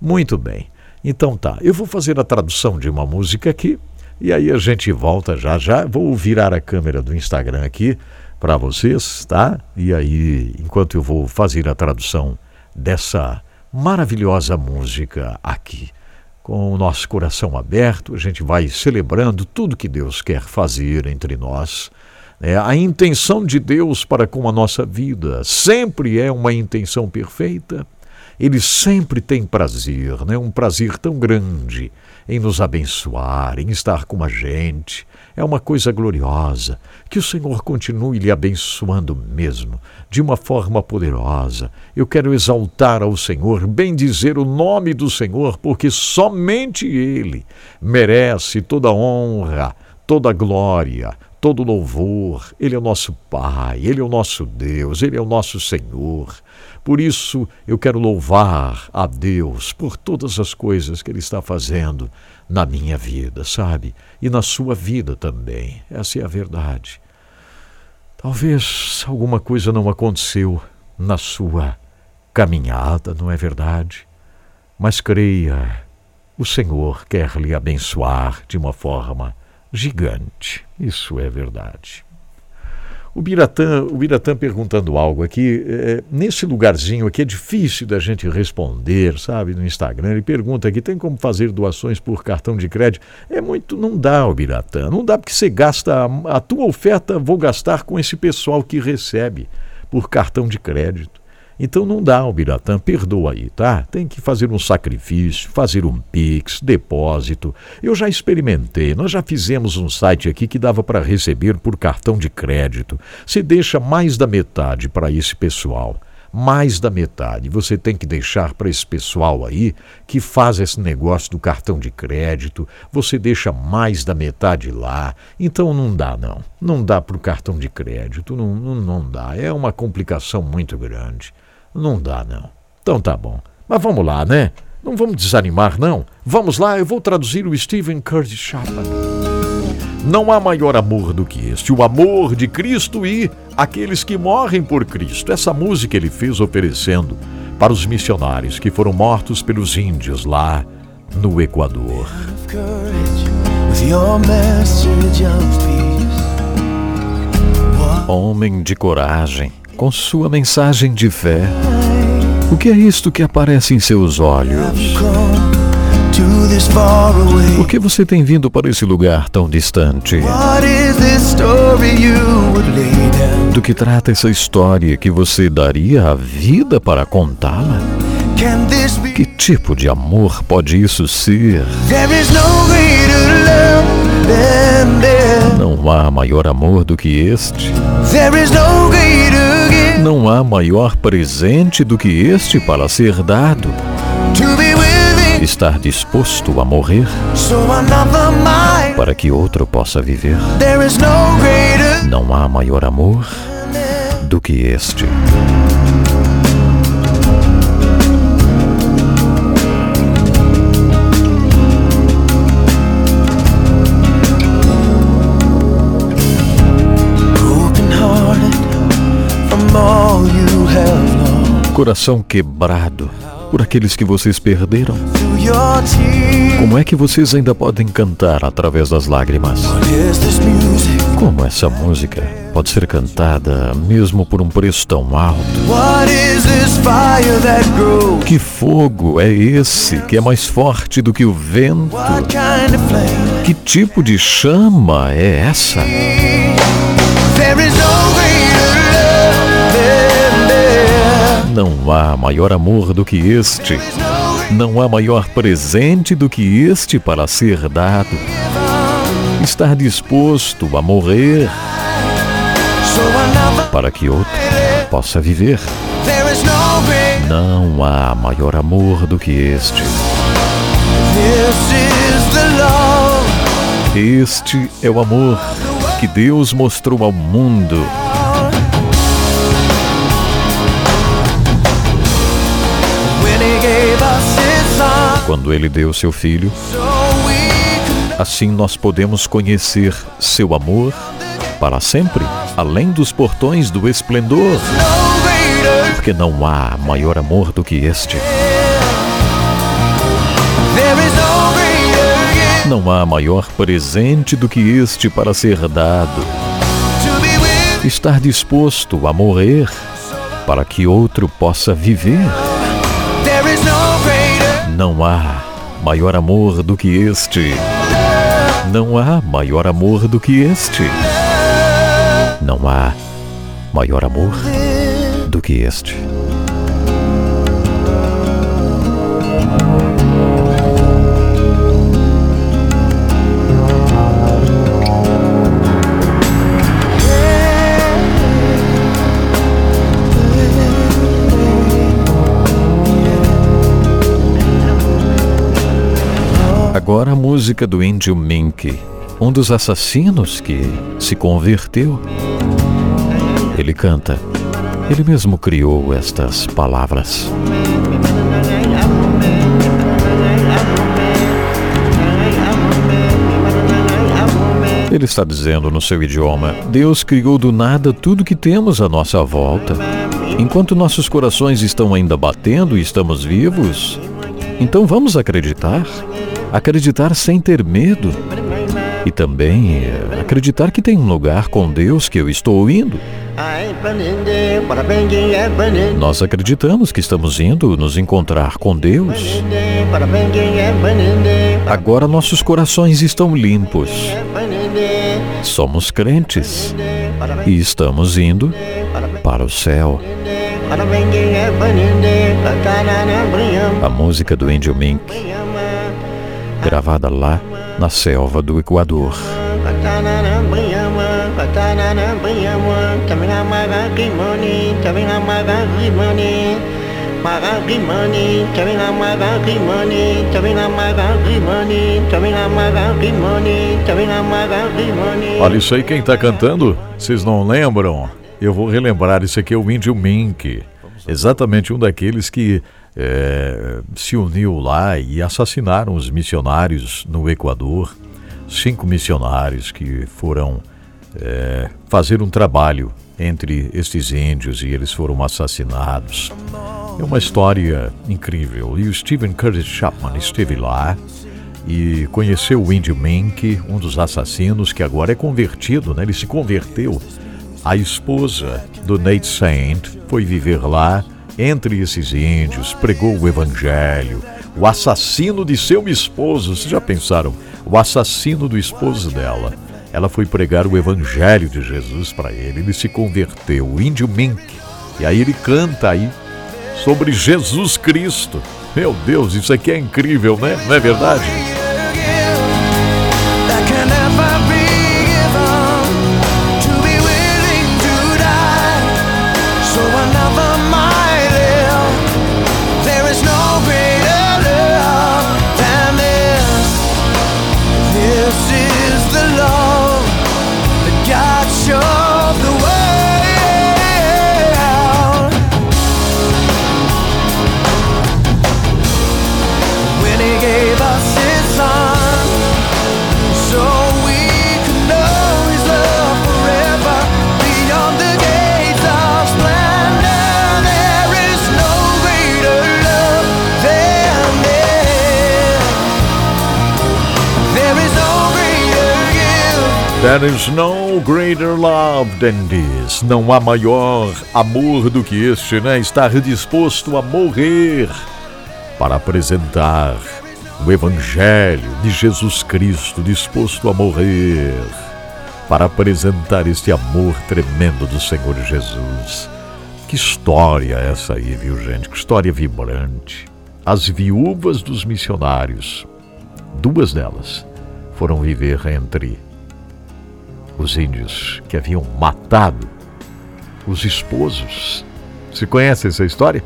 Muito bem. Então tá, eu vou fazer a tradução de uma música aqui e aí a gente volta já já. Vou virar a câmera do Instagram aqui para vocês, tá? E aí, enquanto eu vou fazer a tradução dessa maravilhosa música aqui, com o nosso coração aberto, a gente vai celebrando tudo que Deus quer fazer entre nós. É, a intenção de Deus para com a nossa vida sempre é uma intenção perfeita ele sempre tem prazer, né? um prazer tão grande em nos abençoar, em estar com a gente. É uma coisa gloriosa. Que o Senhor continue lhe abençoando mesmo, de uma forma poderosa. Eu quero exaltar ao Senhor, bendizer o nome do Senhor, porque somente Ele merece toda honra, toda glória, todo louvor. Ele é o nosso Pai, Ele é o nosso Deus, Ele é o nosso Senhor. Por isso eu quero louvar a Deus por todas as coisas que Ele está fazendo na minha vida, sabe? E na sua vida também. Essa é a verdade. Talvez alguma coisa não aconteceu na sua caminhada, não é verdade? Mas creia, o Senhor quer lhe abençoar de uma forma gigante. Isso é verdade. O Biratã, o Biratã perguntando algo aqui, é, nesse lugarzinho aqui é difícil da gente responder, sabe, no Instagram. Ele pergunta aqui: tem como fazer doações por cartão de crédito? É muito, não dá, o Biratã. Não dá porque você gasta, a tua oferta vou gastar com esse pessoal que recebe por cartão de crédito. Então não dá, Albiratã, perdoa aí, tá? Tem que fazer um sacrifício, fazer um Pix, depósito. Eu já experimentei, nós já fizemos um site aqui que dava para receber por cartão de crédito. Você deixa mais da metade para esse pessoal. Mais da metade você tem que deixar para esse pessoal aí que faz esse negócio do cartão de crédito. Você deixa mais da metade lá. Então não dá, não. Não dá para o cartão de crédito. Não, não, não dá. É uma complicação muito grande. Não dá, não. Então tá bom. Mas vamos lá, né? Não vamos desanimar, não. Vamos lá, eu vou traduzir o Stephen Curtis Chapman. Não há maior amor do que este, o amor de Cristo e aqueles que morrem por Cristo. Essa música ele fez oferecendo para os missionários que foram mortos pelos índios lá no Equador. Homem de coragem com sua mensagem de fé. O que é isto que aparece em seus olhos? Por que você tem vindo para esse lugar tão distante? Do que trata essa história que você daria a vida para contá-la? Que tipo de amor pode isso ser? Não há maior amor do que este. Não há maior presente do que este para ser dado. Estar disposto a morrer para que outro possa viver. Não há maior amor do que este. Coração quebrado por aqueles que vocês perderam. Como é que vocês ainda podem cantar através das lágrimas? Como essa música pode ser cantada mesmo por um preço tão alto? Que fogo é esse que é mais forte do que o vento? Que tipo de chama é essa? Não há maior amor do que este. Não há maior presente do que este para ser dado. Estar disposto a morrer para que outro possa viver. Não há maior amor do que este. Este é o amor que Deus mostrou ao mundo. Quando Ele deu seu Filho, assim nós podemos conhecer seu amor para sempre, além dos portões do esplendor porque não há maior amor do que este. Não há maior presente do que este para ser dado. Estar disposto a morrer para que outro possa viver. Não há maior amor do que este. Não há maior amor do que este. Não há maior amor do que este. Agora a música do índio Mink, um dos assassinos que se converteu. Ele canta. Ele mesmo criou estas palavras. Ele está dizendo no seu idioma: Deus criou do nada tudo que temos à nossa volta. Enquanto nossos corações estão ainda batendo e estamos vivos, então vamos acreditar. Acreditar sem ter medo. E também eh, acreditar que tem um lugar com Deus que eu estou indo. Nós acreditamos que estamos indo nos encontrar com Deus. Agora nossos corações estão limpos. Somos crentes e estamos indo para o céu. A música do Índio Mink, gravada lá na selva do Equador. Olha isso aí, quem está cantando? Vocês não lembram? Eu vou relembrar, isso aqui é o Índio Mink. Exatamente um daqueles que é, se uniu lá e assassinaram os missionários no Equador. Cinco missionários que foram é, fazer um trabalho entre estes índios e eles foram assassinados. É uma história incrível. E o Stephen Curtis Chapman esteve lá e conheceu o índio Mink, um dos assassinos que agora é convertido, né? ele se converteu. A esposa do Nate Saint foi viver lá entre esses índios, pregou o evangelho. O assassino de seu esposo, vocês já pensaram? O assassino do esposo dela ela foi pregar o evangelho de Jesus para ele. Ele se converteu, o índio Mink. E aí ele canta aí sobre Jesus Cristo. Meu Deus, isso aqui é incrível, né? Não é verdade? There is no greater love than this. Não há maior amor do que este, né? Estar disposto a morrer para apresentar o Evangelho de Jesus Cristo disposto a morrer, para apresentar este amor tremendo do Senhor Jesus. Que história essa aí, viu, gente? Que história vibrante. As viúvas dos missionários, duas delas, foram viver entre os índios que haviam matado os esposos. Se conhece essa história?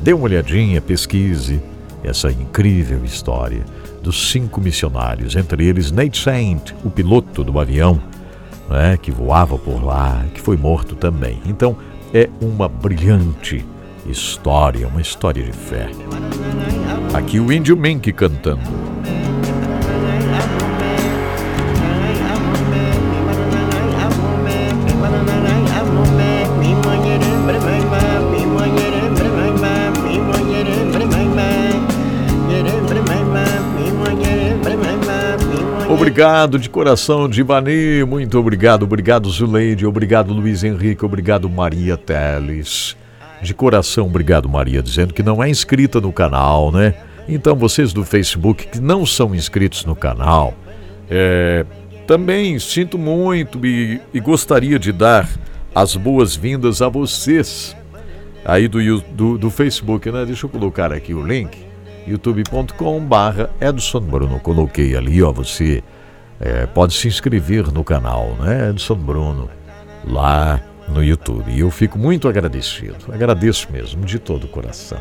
Dê uma olhadinha, pesquise essa incrível história dos cinco missionários, entre eles Nate Saint, o piloto do avião, né, que voava por lá, que foi morto também. Então, é uma brilhante história, uma história de fé. Aqui o Índio Mink cantando. Obrigado de coração, Divani. Muito obrigado. Obrigado, Zuleide. Obrigado, Luiz Henrique. Obrigado, Maria Teles. De coração, obrigado, Maria, dizendo que não é inscrita no canal, né? Então, vocês do Facebook que não são inscritos no canal, é, também sinto muito e, e, gostaria de dar as boas-vindas a vocês aí do, do, do Facebook, né? Deixa eu colocar aqui o link youtube.com barra Edson Bruno. Coloquei ali, ó, você é, pode se inscrever no canal, né, Edson Bruno, lá no YouTube. E eu fico muito agradecido, agradeço mesmo, de todo o coração.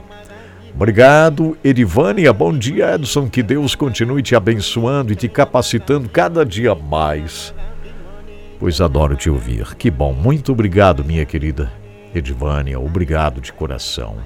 Obrigado, Edivânia. Bom dia, Edson. Que Deus continue te abençoando e te capacitando cada dia mais. Pois adoro te ouvir. Que bom. Muito obrigado, minha querida Edivânia. Obrigado de coração.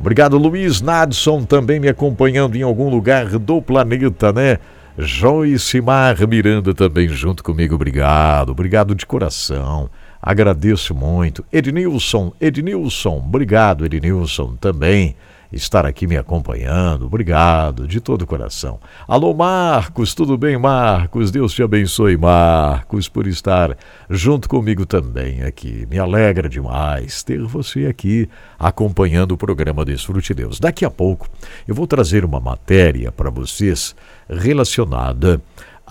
Obrigado, Luiz Nadson, também me acompanhando em algum lugar do planeta, né? Joyce Mar Miranda também junto comigo, obrigado, obrigado de coração. Agradeço muito. Ednilson, Ednilson, obrigado, Ednilson, também estar aqui me acompanhando. Obrigado de todo o coração. Alô, Marcos, tudo bem, Marcos? Deus te abençoe, Marcos, por estar junto comigo também aqui. Me alegra demais ter você aqui acompanhando o programa Desfrute Deus. Daqui a pouco eu vou trazer uma matéria para vocês relacionada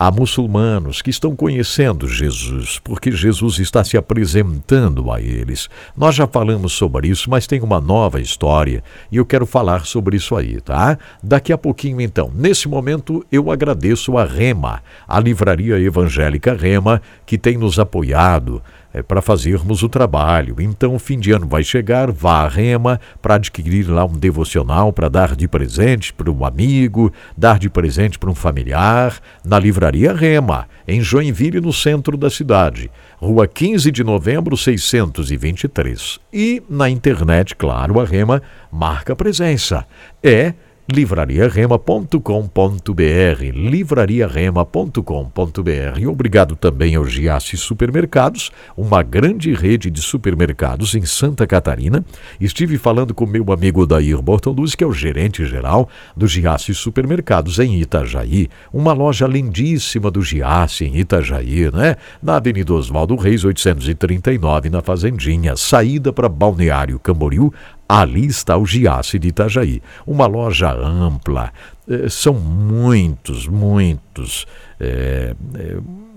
Há muçulmanos que estão conhecendo Jesus, porque Jesus está se apresentando a eles. Nós já falamos sobre isso, mas tem uma nova história e eu quero falar sobre isso aí, tá? Daqui a pouquinho, então. Nesse momento, eu agradeço a Rema, a Livraria Evangélica Rema, que tem nos apoiado é, para fazermos o trabalho. Então, o fim de ano vai chegar, vá à Rema para adquirir lá um devocional para dar de presente para um amigo, dar de presente para um familiar, na Livraria Rema, em Joinville, no centro da cidade. Rua 15 de novembro, 623. E na internet, claro, a Rema marca presença. É livrariarema.com.br, livrariarema.com.br. Obrigado também ao Giasse Supermercados, uma grande rede de supermercados em Santa Catarina. Estive falando com meu amigo Dair Bortoluz, que é o gerente geral do Giasse Supermercados em Itajaí, uma loja lindíssima do Giasse em Itajaí, né? Na Avenida Oswaldo Reis, 839, na Fazendinha, saída para Balneário Camboriú, Ali está o Giasse de Itajaí, uma loja ampla, eh, são muitos, muitos, é,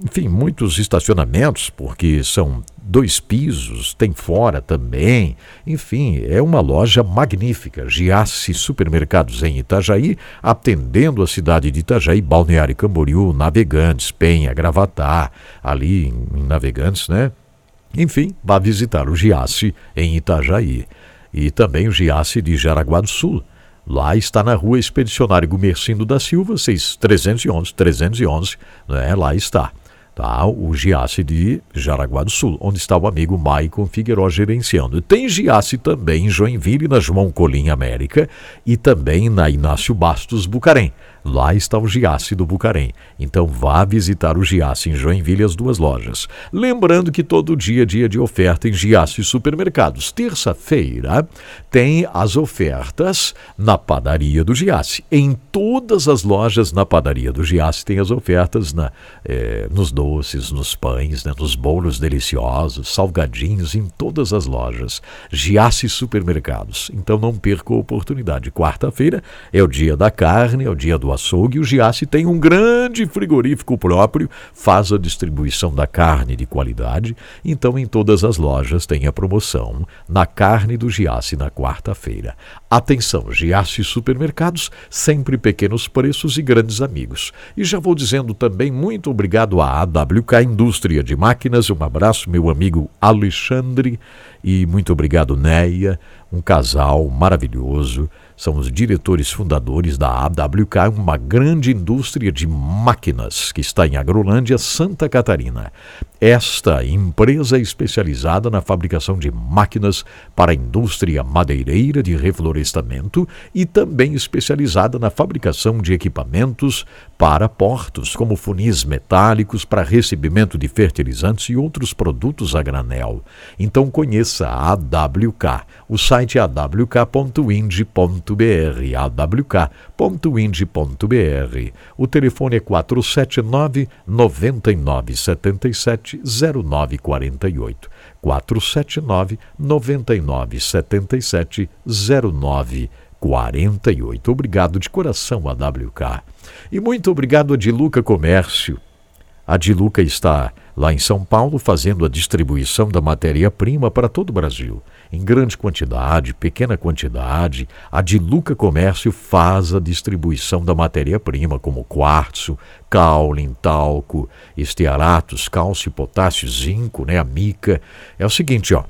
enfim, muitos estacionamentos, porque são dois pisos, tem fora também, enfim, é uma loja magnífica. Giasse Supermercados em Itajaí, atendendo a cidade de Itajaí, Balneário Camboriú, Navegantes, Penha, Gravatá, ali em Navegantes, né? Enfim, vá visitar o Giasse em Itajaí e também o Giasse de Jaraguá do Sul. Lá está na rua Expedicionário Gumercindo da Silva, 6, 311, 311, né? lá está. Tá, o Giasse de Jaraguá do Sul, onde está o amigo Maicon Figueiró gerenciando. Tem Giasse também em Joinville, na João Colim América, e também na Inácio Bastos Bucarém. Lá está o Giasse do Bucarém. Então vá visitar o Giasse em Joinville, as duas lojas. Lembrando que todo dia é dia de oferta em Giasse Supermercados. Terça-feira tem as ofertas na padaria do Giasse. Em todas as lojas na padaria do Giasse tem as ofertas na, eh, nos doces, nos pães, né, nos bolos deliciosos, salgadinhos, em todas as lojas. Giasse Supermercados. Então não perca a oportunidade. Quarta-feira é o dia da carne, é o dia do açougue. O Giasse tem um grande frigorífico próprio, faz a distribuição da carne de qualidade. Então, em todas as lojas tem a promoção na carne do Giasse na quarta-feira. Atenção, Giasse Supermercados, sempre pequenos preços e grandes amigos. E já vou dizendo também muito obrigado à AWK Indústria de Máquinas. Um abraço, meu amigo Alexandre. E muito obrigado, Neia, um casal maravilhoso são os diretores fundadores da AWK, uma grande indústria de máquinas que está em Agrolândia, Santa Catarina. Esta empresa é especializada na fabricação de máquinas para a indústria madeireira de reflorestamento e também especializada na fabricação de equipamentos para portos, como funis metálicos para recebimento de fertilizantes e outros produtos a granel. Então conheça a AWK. O site é awk.ind.br, awk.ind.br. O telefone é 479 9977 0948. 479 9977 0948. Obrigado de coração a WK. E muito obrigado a Diluca Comércio. A Diluca está lá em São Paulo fazendo a distribuição da matéria-prima para todo o Brasil em grande quantidade, pequena quantidade, a Diluca Comércio faz a distribuição da matéria-prima, como quartzo, caule, talco, estearatos, cálcio, potássio, zinco, né, a mica. É o seguinte, ó.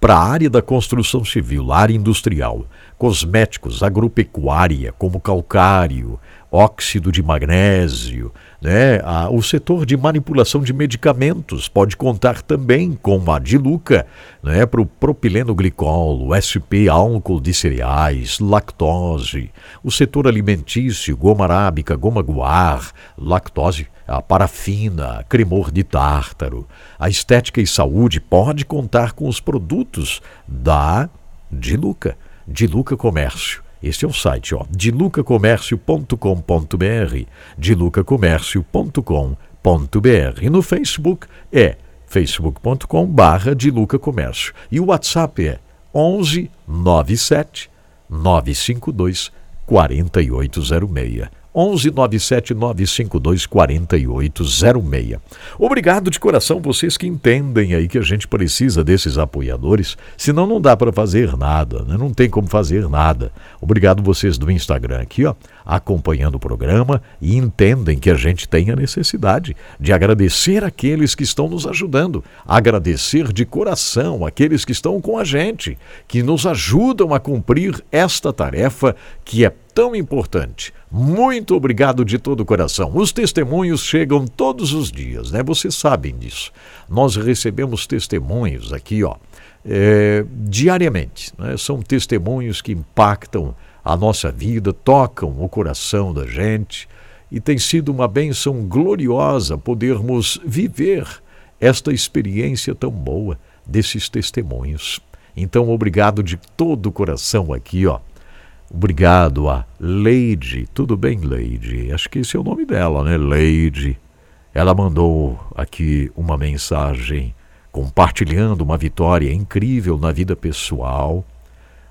Para a área da construção civil, área industrial, cosméticos, agropecuária, como calcário, óxido de magnésio, né? o setor de manipulação de medicamentos pode contar também com a Diluca né? para o propileno glicol, SP álcool de cereais, lactose, o setor alimentício, goma arábica, goma guar, lactose, a parafina, cremor de tártaro. A estética e saúde pode contar com os produtos da Diluca, Diluca Comércio este é o site, ó, dilucacomércio.com.br, dilucacomércio.com.br. E no Facebook é facebook.com barra dilucacomércio. E o WhatsApp é 11 97 952 4806. 11 97 952 4806. Obrigado de coração vocês que entendem aí que a gente precisa desses apoiadores, senão não dá para fazer nada, né? não tem como fazer nada. Obrigado vocês do Instagram aqui, ó, acompanhando o programa e entendem que a gente tem a necessidade de agradecer aqueles que estão nos ajudando, agradecer de coração aqueles que estão com a gente, que nos ajudam a cumprir esta tarefa que é tão importante. Muito obrigado de todo o coração. Os testemunhos chegam todos os dias, né? Vocês sabem disso. Nós recebemos testemunhos aqui, ó, é, diariamente. Né? São testemunhos que impactam a nossa vida, tocam o coração da gente e tem sido uma bênção gloriosa podermos viver esta experiência tão boa desses testemunhos. Então, obrigado de todo o coração aqui, ó Obrigado a Leide. Tudo bem, Leide? Acho que esse é o nome dela, né? Leide. Ela mandou aqui uma mensagem compartilhando uma vitória incrível na vida pessoal.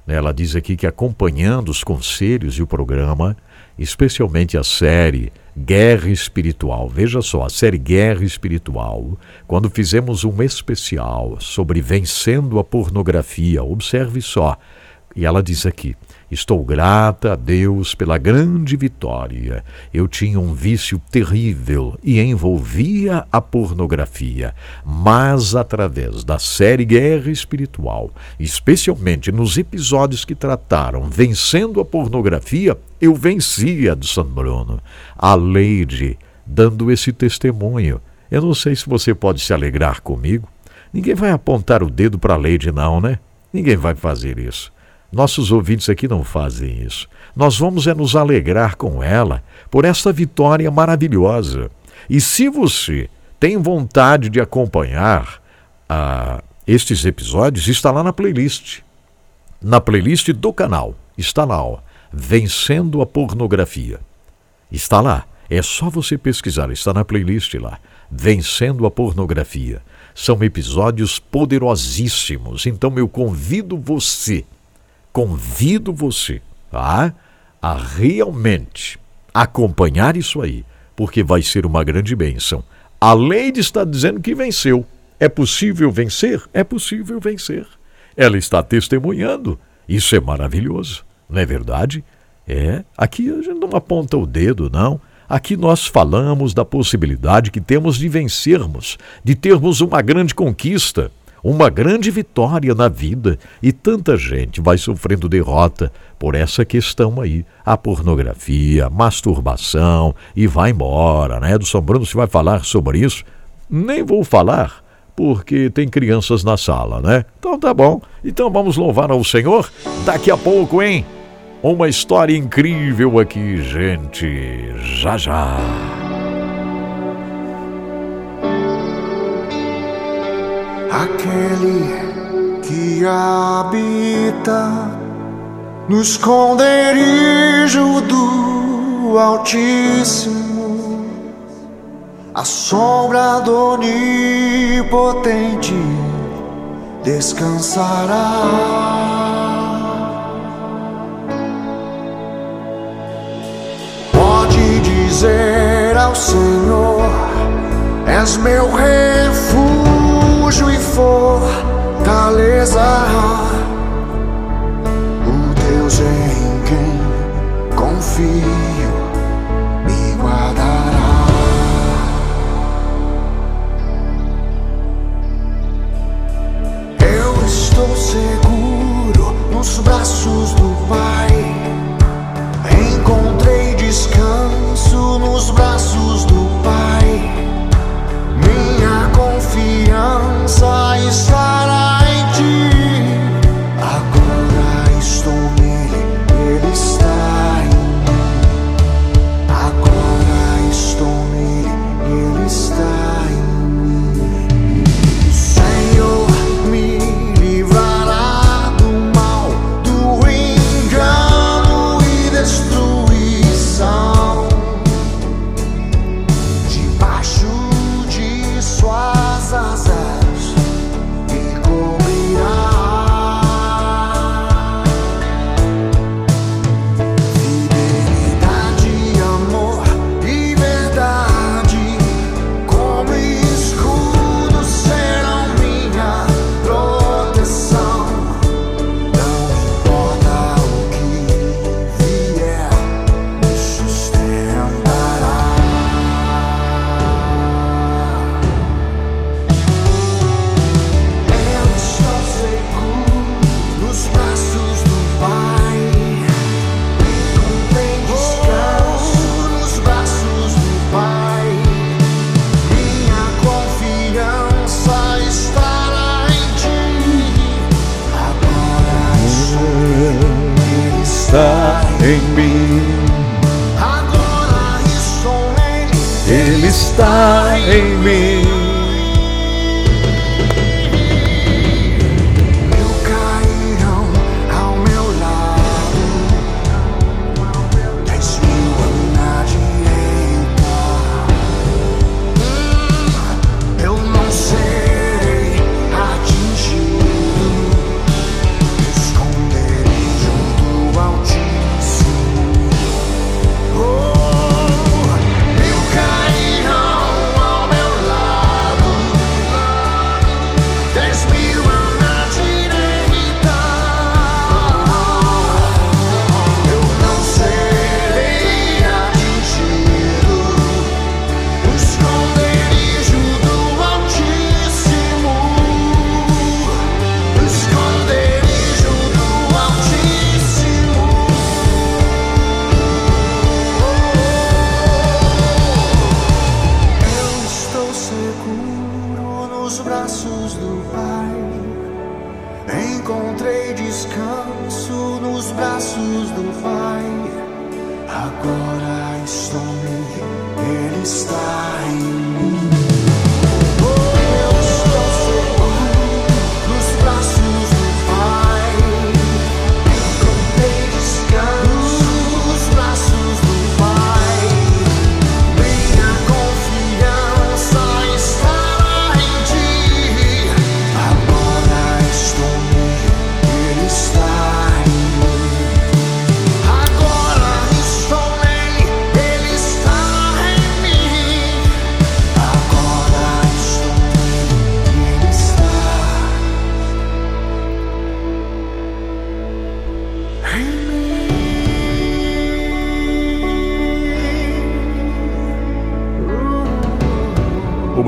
Né? Ela diz aqui que acompanhando os conselhos e o programa, especialmente a série Guerra Espiritual, veja só, a série Guerra Espiritual, quando fizemos um especial sobre vencendo a pornografia, observe só. E ela diz aqui: Estou grata a Deus pela grande vitória. Eu tinha um vício terrível e envolvia a pornografia, mas através da série Guerra Espiritual, especialmente nos episódios que trataram vencendo a pornografia, eu vencia de São Bruno. A Leide dando esse testemunho. Eu não sei se você pode se alegrar comigo. Ninguém vai apontar o dedo para a Leide, não, né? Ninguém vai fazer isso. Nossos ouvintes aqui não fazem isso. Nós vamos é nos alegrar com ela por esta vitória maravilhosa. E se você tem vontade de acompanhar ah, estes episódios, está lá na playlist. Na playlist do canal. Está lá, ó, Vencendo a Pornografia. Está lá. É só você pesquisar, está na playlist lá. Vencendo a Pornografia. São episódios poderosíssimos. Então eu convido você, convido você, tá? A realmente acompanhar isso aí, porque vai ser uma grande bênção. A Leide está dizendo que venceu. É possível vencer? É possível vencer. Ela está testemunhando. Isso é maravilhoso, não é verdade? É, aqui a gente não aponta o dedo, não. Aqui nós falamos da possibilidade que temos de vencermos, de termos uma grande conquista, uma grande vitória na vida. E tanta gente vai sofrendo derrota por essa questão aí. A pornografia, masturbação e vai embora, né? Do Bruno se vai falar sobre isso? Nem vou falar, porque tem crianças na sala, né? Então tá bom. Então vamos louvar ao Senhor daqui a pouco, hein? Uma história incrível aqui, gente. Já já. Aquele que habita no esconderijo do Altíssimo, a sombra do Onipotente descansará. dizer ao Senhor: És meu refúgio e fortaleza, o Deus em quem confio me guardará. Eu estou seguro nos braços do Pai. Encontrei descanso nos braços do confiança estará em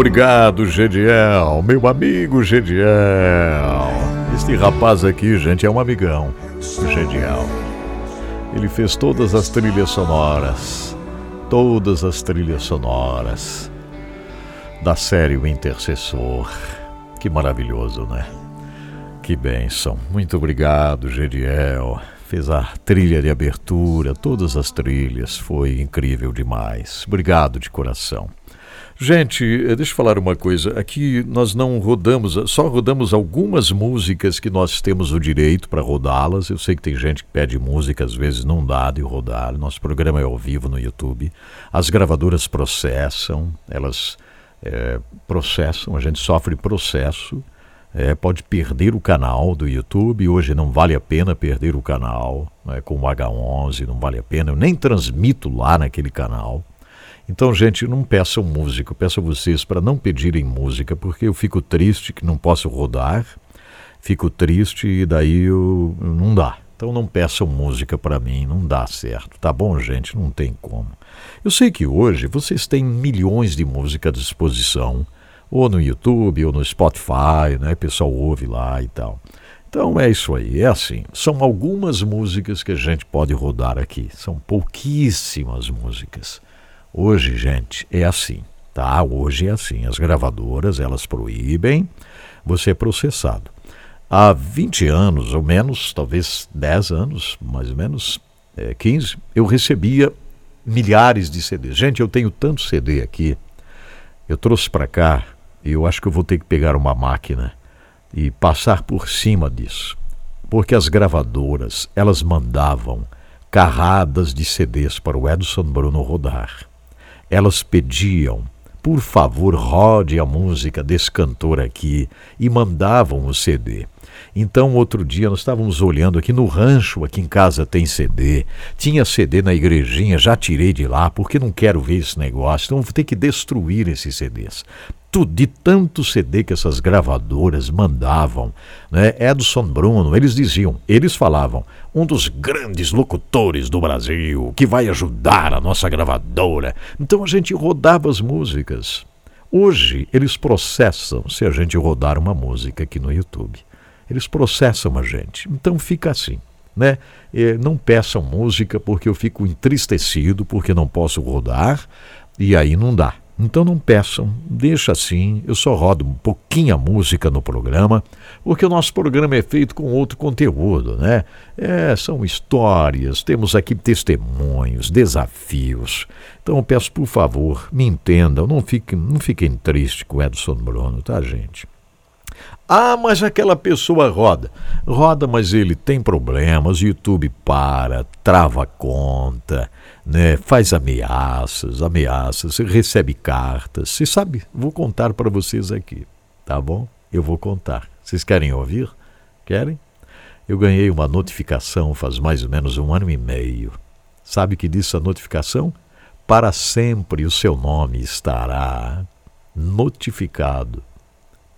Obrigado, Gediel, meu amigo Gediel. Este rapaz aqui, gente, é um amigão, Gediel. Ele fez todas as trilhas sonoras, todas as trilhas sonoras da série O Intercessor. Que maravilhoso, né? Que bênção. Muito obrigado, Gediel. Fez a trilha de abertura, todas as trilhas. Foi incrível demais. Obrigado de coração. Gente, eh, deixa eu falar uma coisa. Aqui nós não rodamos, só rodamos algumas músicas que nós temos o direito para rodá-las. Eu sei que tem gente que pede música, às vezes não dá de rodar. Nosso programa é ao vivo no YouTube. As gravadoras processam, elas eh, processam, a gente sofre processo. eh, pode perder o canal do YouTube. Hoje não vale a pena perder o canal né, com o H11, não vale a pena. Eu nem transmito lá naquele canal. Então, gente, não peçam música. Peço a vocês para não pedirem música, porque eu fico triste que não posso rodar. Fico triste e daí eu, não dá. Então não peçam música para mim, não dá certo. Tá bom, gente? Não tem como. Eu sei que hoje vocês têm milhões de música à disposição, ou no YouTube, ou no Spotify, né? O pessoal ouve lá e tal. Então é isso aí, é assim. São algumas músicas que a gente pode rodar aqui. São pouquíssimas músicas. Hoje, gente, é assim, tá? Hoje é assim. As gravadoras, elas proíbem você processado. Há 20 anos, ou menos, talvez 10 anos, mais ou menos, é, 15, eu recebia milhares de CDs. Gente, eu tenho tanto CD aqui, eu trouxe para cá, e eu acho que eu vou ter que pegar uma máquina e passar por cima disso. Porque as gravadoras, elas mandavam carradas de CDs para o Edson Bruno rodar. Elas pediam, por favor, rode a música desse cantor aqui e mandavam o CD. Então, outro dia, nós estávamos olhando aqui no rancho, aqui em casa tem CD. Tinha CD na igrejinha, já tirei de lá, porque não quero ver esse negócio. Então, vou ter que destruir esses CDs. Tudo, de tanto CD que essas gravadoras mandavam, né? Edson Bruno, eles diziam, eles falavam, um dos grandes locutores do Brasil, que vai ajudar a nossa gravadora. Então a gente rodava as músicas. Hoje eles processam se a gente rodar uma música aqui no YouTube. Eles processam a gente. Então fica assim, né? Eh, não peçam música porque eu fico entristecido porque não posso rodar e aí não dá. Então não peçam, deixa assim, eu só rodo um pouquinho a música no programa, porque o nosso programa é feito com outro conteúdo, né? É, são histórias, temos aqui testemunhos, desafios. Então eu peço, por favor, me entendam, não fiquem, não fiquem tristes com o Edson Bruno, tá, gente? Ah, mas aquela pessoa roda. Roda, mas ele tem problemas, YouTube para, trava conta, né? faz ameaças, ameaças, recebe cartas. Você sabe, vou contar para vocês aqui, tá bom? Eu vou contar. Vocês querem ouvir? Querem? Eu ganhei uma notificação faz mais ou menos um ano e meio. Sabe o que disse a notificação? Para sempre o seu nome estará notificado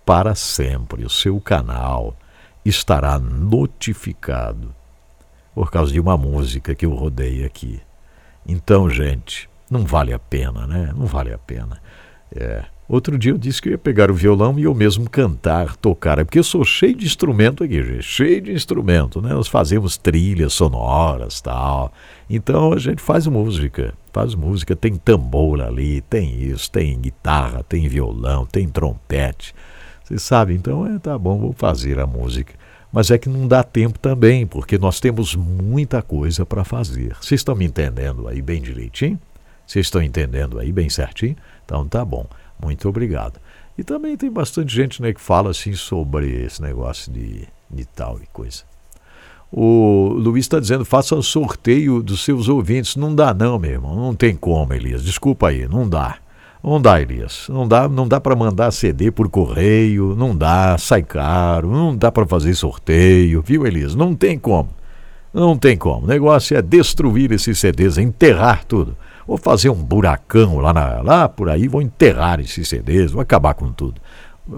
para sempre. O seu canal estará notificado por causa de uma música que eu rodei aqui. Então, gente, não vale a pena, né? Não vale a pena. É. Outro dia eu disse que eu ia pegar o violão e eu mesmo cantar, tocar, é porque eu sou cheio de instrumento aqui, gente, cheio de instrumento, né? Nós fazemos trilhas sonoras, tal. Então a gente faz música, faz música, tem tambor ali, tem isso, tem guitarra, tem violão, tem trompete. Você sabe, então é, tá bom, vou fazer a música. Mas é que não dá tempo também, porque nós temos muita coisa para fazer. Vocês estão me entendendo aí bem direitinho? Vocês estão entendendo aí bem certinho? Então tá bom. Muito obrigado. E também tem bastante gente né, que fala assim sobre esse negócio de, de tal e coisa. O Luiz está dizendo, faça o sorteio dos seus ouvintes. Não dá não, meu irmão. Não tem como, Elias. Desculpa aí, não dá. Não dá, Elias. Não dá, não dá para mandar CD por correio, não dá, sai caro, não dá para fazer sorteio, viu, Elias? Não tem como. Não tem como. O negócio é destruir esses CDs, enterrar tudo. Vou fazer um buracão lá, na, lá por aí, vou enterrar esses CDs, vou acabar com tudo.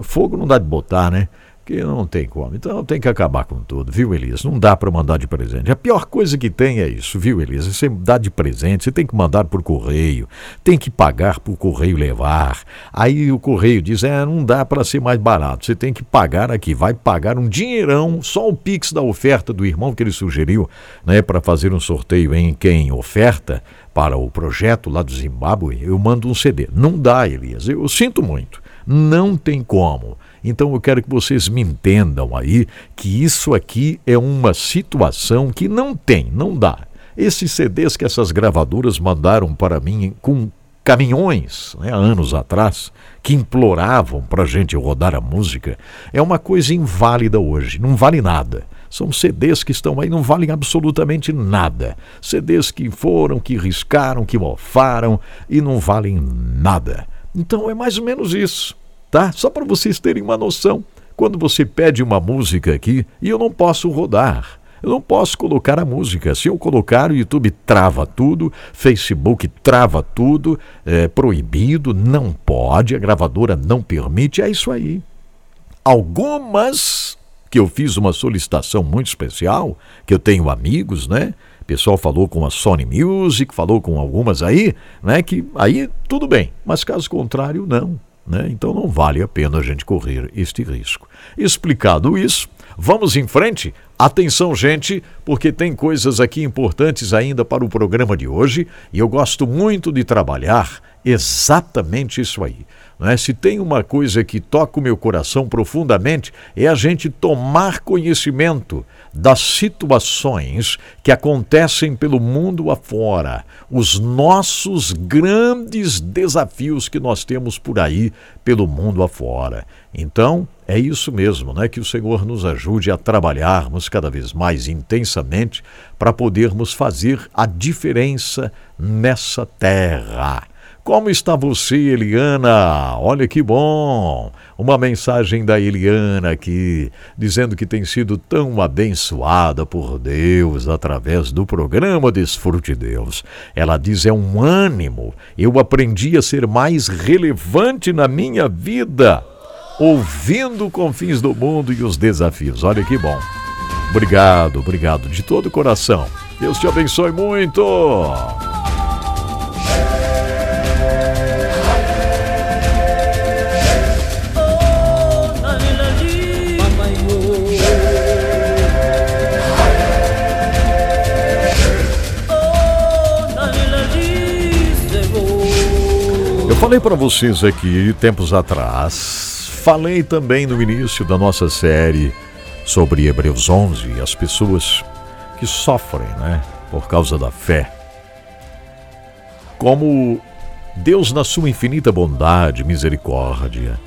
Fogo não dá de botar, né? Que não tem como. Então tem que acabar com tudo, viu, Elias? Não dá para mandar de presente. A pior coisa que tem é isso, viu, Elias? Você dá de presente, você tem que mandar por correio, tem que pagar por correio levar. Aí o correio diz: é, não dá para ser mais barato, você tem que pagar aqui. Vai pagar um dinheirão, só o Pix da oferta do irmão que ele sugeriu, né, para fazer um sorteio em quem oferta para o projeto lá do Zimbábue, eu mando um CD. Não dá, Elias. Eu sinto muito. Não tem como. Então eu quero que vocês me entendam aí que isso aqui é uma situação que não tem, não dá. Esses CDs que essas gravadoras mandaram para mim com caminhões, né, anos atrás, que imploravam para a gente rodar a música, é uma coisa inválida hoje, não vale nada. São CDs que estão aí, não valem absolutamente nada. CDs que foram, que riscaram, que mofaram e não valem nada. Então é mais ou menos isso tá? Só para vocês terem uma noção. Quando você pede uma música aqui e eu não posso rodar, eu não posso colocar a música. Se eu colocar, o YouTube trava tudo, Facebook trava tudo, é proibido, não pode, a gravadora não permite, é isso aí. Algumas que eu fiz uma solicitação muito especial, que eu tenho amigos, né? O pessoal falou com a Sony Music, falou com algumas aí, né? Que aí tudo bem, mas caso contrário, não. Né? Então não vale a pena a gente correr este risco. Explicado isso, vamos em frente. Atenção, gente, porque tem coisas aqui importantes ainda para o programa de hoje e eu gosto muito de trabalhar exatamente isso aí. Né? Se tem uma coisa que toca o meu coração profundamente, é a gente tomar conhecimento das situações que acontecem pelo mundo afora, os nossos grandes desafios que nós temos por aí pelo mundo afora. Então, é isso mesmo, né? Que o Senhor nos ajude a trabalharmos cada vez mais intensamente para podermos fazer a diferença nessa terra. Como está você, Eliana? Olha que bom! Uma mensagem da Eliana aqui, dizendo que tem sido tão abençoada por Deus através do programa Desfrute Deus. Ela diz: é um ânimo. Eu aprendi a ser mais relevante na minha vida, ouvindo confins do mundo e os desafios. Olha que bom. Obrigado, obrigado de todo o coração. Deus te abençoe muito. Falei para vocês aqui tempos atrás, falei também no início da nossa série sobre Hebreus 11, as pessoas que sofrem, né, por causa da fé. Como Deus, na sua infinita bondade e misericórdia,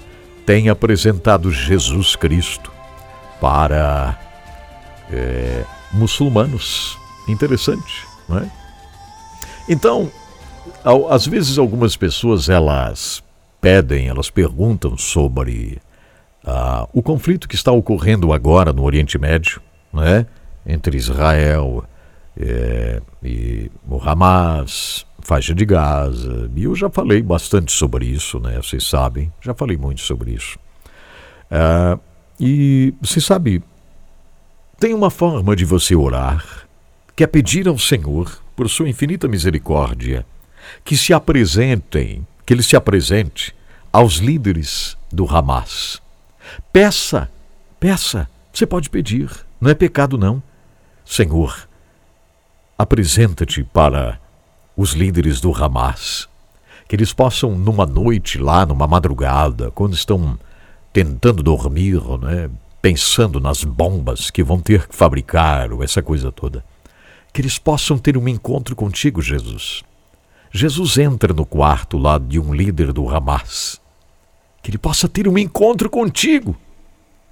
tem apresentado Jesus Cristo para é, muçulmanos. Interessante, não é? Então, às vezes algumas pessoas elas pedem, elas perguntam sobre uh, o conflito que está ocorrendo agora no Oriente Médio, né? entre Israel é, e o Hamas, faixa de Gaza. E eu já falei bastante sobre isso, né? Vocês sabem, já falei muito sobre isso. Uh, e você sabe, tem uma forma de você orar, que é pedir ao Senhor, por sua infinita misericórdia, que se apresentem, que ele se apresente aos líderes do Hamas. Peça, peça, você pode pedir, não é pecado não. Senhor, apresenta-te para os líderes do Hamas, que eles possam numa noite lá, numa madrugada, quando estão tentando dormir, né, pensando nas bombas que vão ter que fabricar, ou essa coisa toda. Que eles possam ter um encontro contigo, Jesus. Jesus entra no quarto lá de um líder do Hamas. Que ele possa ter um encontro contigo.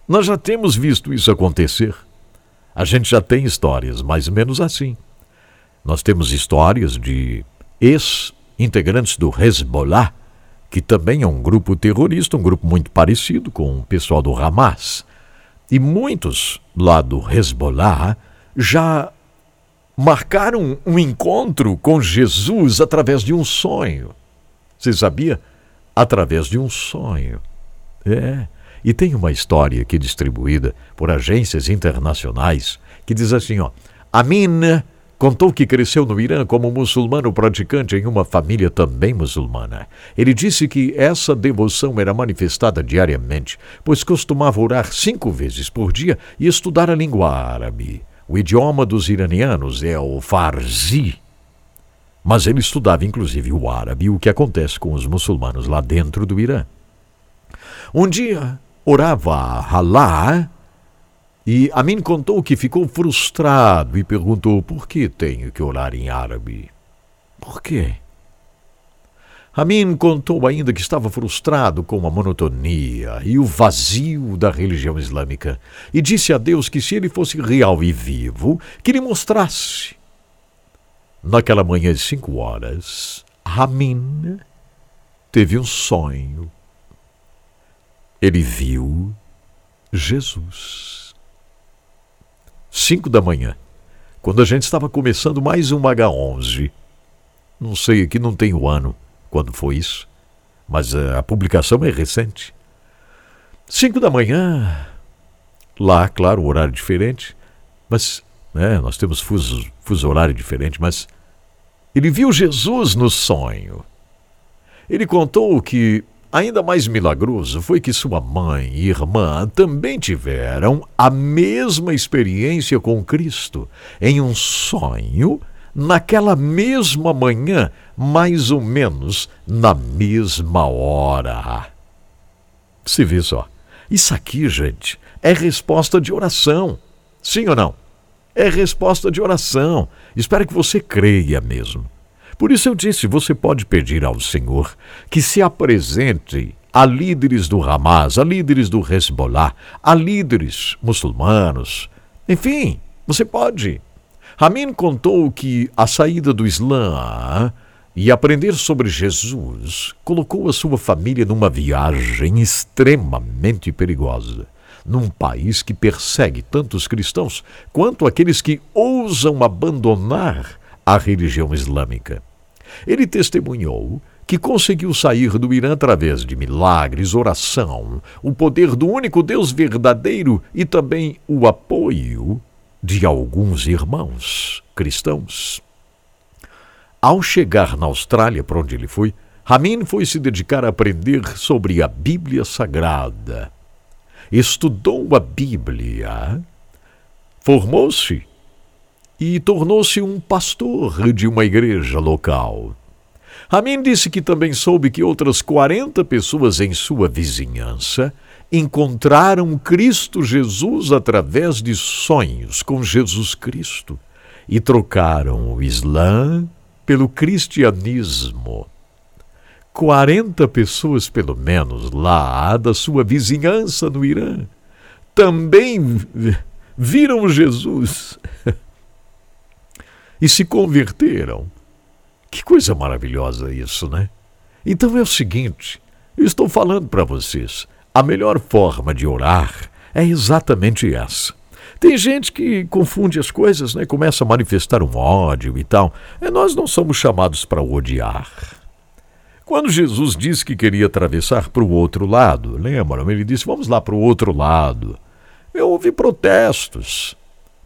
Nós já temos visto isso acontecer. A gente já tem histórias mais ou menos assim. Nós temos histórias de ex-integrantes do Hezbollah, que também é um grupo terrorista, um grupo muito parecido com o pessoal do Hamas. E muitos lá do Hezbollah já marcaram um encontro com Jesus através de um sonho. Você sabia? Através de um sonho. É. E tem uma história aqui distribuída por agências internacionais que diz assim, ó: Amin contou que cresceu no Irã como muçulmano praticante em uma família também muçulmana. Ele disse que essa devoção era manifestada diariamente, pois costumava orar cinco vezes por dia e estudar a língua árabe. O idioma dos iranianos é o Farsi. Mas ele estudava inclusive o árabe, o que acontece com os muçulmanos lá dentro do Irã. Um dia, orava a Allah e Amin contou que ficou frustrado e perguntou por que tenho que orar em árabe. Por quê? Amin contou ainda que estava frustrado com a monotonia e o vazio da religião islâmica e disse a Deus que se ele fosse real e vivo, que lhe mostrasse. Naquela manhã de cinco horas, Amin teve um sonho ele viu Jesus. Cinco da manhã, quando a gente estava começando mais um H11. Não sei, aqui não tem o ano quando foi isso, mas a publicação é recente. Cinco da manhã, lá, claro, horário diferente, mas né, nós temos fuso, fuso horário diferente, mas ele viu Jesus no sonho. Ele contou que Ainda mais milagroso foi que sua mãe e irmã também tiveram a mesma experiência com Cristo, em um sonho, naquela mesma manhã, mais ou menos na mesma hora. Se vê só. Isso aqui, gente, é resposta de oração. Sim ou não? É resposta de oração. Espero que você creia mesmo. Por isso eu disse: você pode pedir ao Senhor que se apresente a líderes do Hamas, a líderes do Hezbollah, a líderes muçulmanos. Enfim, você pode. Ramin contou que a saída do Islã e aprender sobre Jesus colocou a sua família numa viagem extremamente perigosa, num país que persegue tanto os cristãos quanto aqueles que ousam abandonar a religião islâmica. Ele testemunhou que conseguiu sair do Irã através de milagres, oração, o poder do único Deus verdadeiro e também o apoio de alguns irmãos cristãos. Ao chegar na Austrália, para onde ele foi, Ramin foi se dedicar a aprender sobre a Bíblia Sagrada. Estudou a Bíblia, formou-se e tornou-se um pastor de uma igreja local. Ramin disse que também soube que outras 40 pessoas em sua vizinhança encontraram Cristo Jesus através de sonhos com Jesus Cristo e trocaram o Islã pelo cristianismo. 40 pessoas, pelo menos, lá da sua vizinhança no Irã, também viram Jesus. e se converteram. Que coisa maravilhosa isso, né? Então é o seguinte, eu estou falando para vocês, a melhor forma de orar é exatamente essa. Tem gente que confunde as coisas, né? Começa a manifestar um ódio e tal. E nós não somos chamados para odiar. Quando Jesus disse que queria atravessar para o outro lado, lembram? Ele disse: Vamos lá para o outro lado. Eu ouvi protestos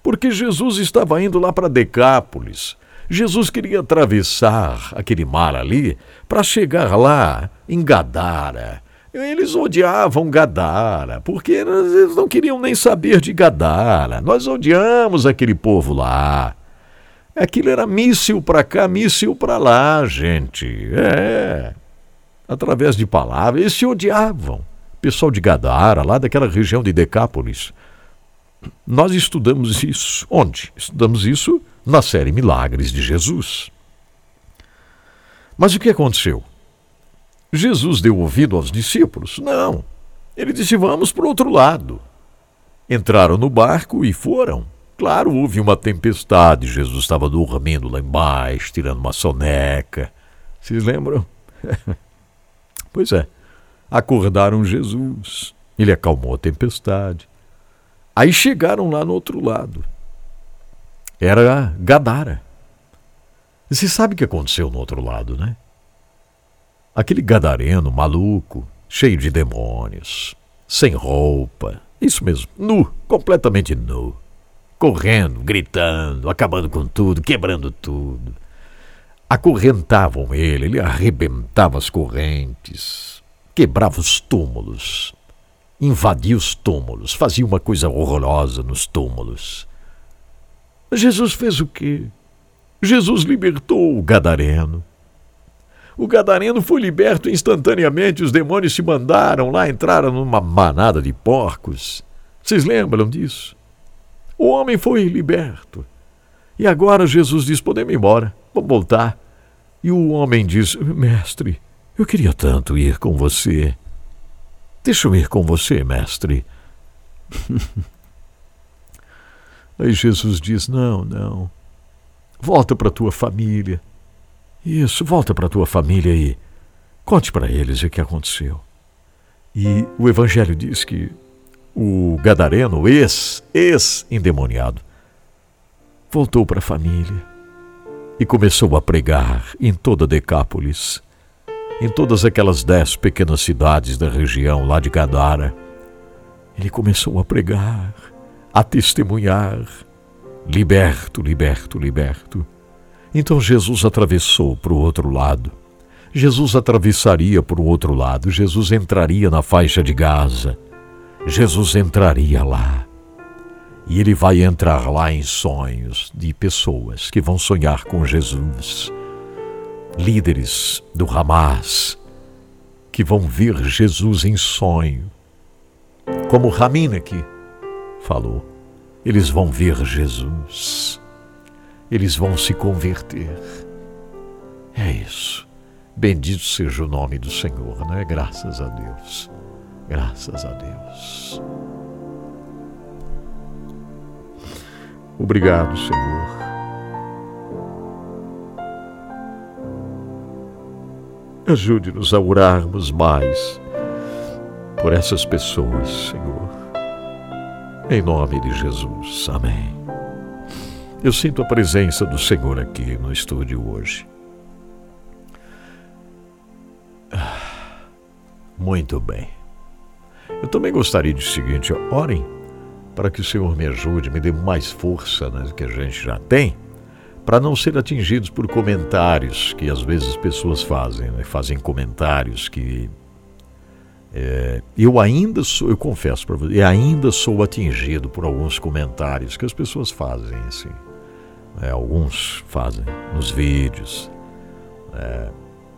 porque Jesus estava indo lá para Decápolis. Jesus queria atravessar aquele mar ali para chegar lá em Gadara. Eles odiavam Gadara, porque eles não queriam nem saber de Gadara. Nós odiamos aquele povo lá. Aquilo era míssil para cá, míssil para lá, gente. É. Através de palavras, eles se odiavam. pessoal de Gadara, lá daquela região de Decápolis. Nós estudamos isso. Onde? Estudamos isso na série Milagres de Jesus. Mas o que aconteceu? Jesus deu ouvido aos discípulos? Não. Ele disse: Vamos para o outro lado. Entraram no barco e foram. Claro, houve uma tempestade. Jesus estava dormindo lá embaixo, tirando uma soneca. Vocês lembram? pois é. Acordaram Jesus. Ele acalmou a tempestade. Aí chegaram lá no outro lado. Era Gadara. Você sabe o que aconteceu no outro lado, né? Aquele gadareno maluco, cheio de demônios, sem roupa, isso mesmo, nu, completamente nu correndo, gritando, acabando com tudo, quebrando tudo. Acorrentavam ele, ele arrebentava as correntes, quebrava os túmulos, invadia os túmulos, fazia uma coisa horrorosa nos túmulos. Jesus fez o quê? Jesus libertou o Gadareno. O Gadareno foi liberto instantaneamente, os demônios se mandaram lá, entraram numa manada de porcos. Vocês lembram disso? O homem foi liberto. E agora Jesus diz: Podemos ir embora, vamos voltar. E o homem diz: Mestre, eu queria tanto ir com você. Deixa eu ir com você, mestre. Aí Jesus diz: Não, não. Volta para tua família. Isso, volta para tua família e conte para eles o que aconteceu. E o Evangelho diz que o gadareno, ex, ex-endemoniado, voltou para a família e começou a pregar em toda Decápolis, em todas aquelas dez pequenas cidades da região lá de Gadara. Ele começou a pregar, a testemunhar, liberto, liberto, liberto. Então Jesus atravessou para o outro lado. Jesus atravessaria para o outro lado. Jesus entraria na faixa de Gaza. Jesus entraria lá. E ele vai entrar lá em sonhos de pessoas que vão sonhar com Jesus. Líderes do Hamas que vão ver Jesus em sonho. Como Ramina aqui falou, eles vão ver Jesus. Eles vão se converter. É isso. Bendito seja o nome do Senhor, não é? Graças a Deus. Graças a Deus. Obrigado, Senhor. Ajude-nos a orarmos mais por essas pessoas, Senhor. Em nome de Jesus. Amém. Eu sinto a presença do Senhor aqui no estúdio hoje. Ah, muito bem. Eu também gostaria de seguinte, orem para que o Senhor me ajude, me dê mais força né, que a gente já tem, para não ser atingidos por comentários que às vezes pessoas fazem, né, fazem comentários que é, eu ainda sou, eu confesso para você, ainda sou atingido por alguns comentários que as pessoas fazem assim, né, alguns fazem nos vídeos. É,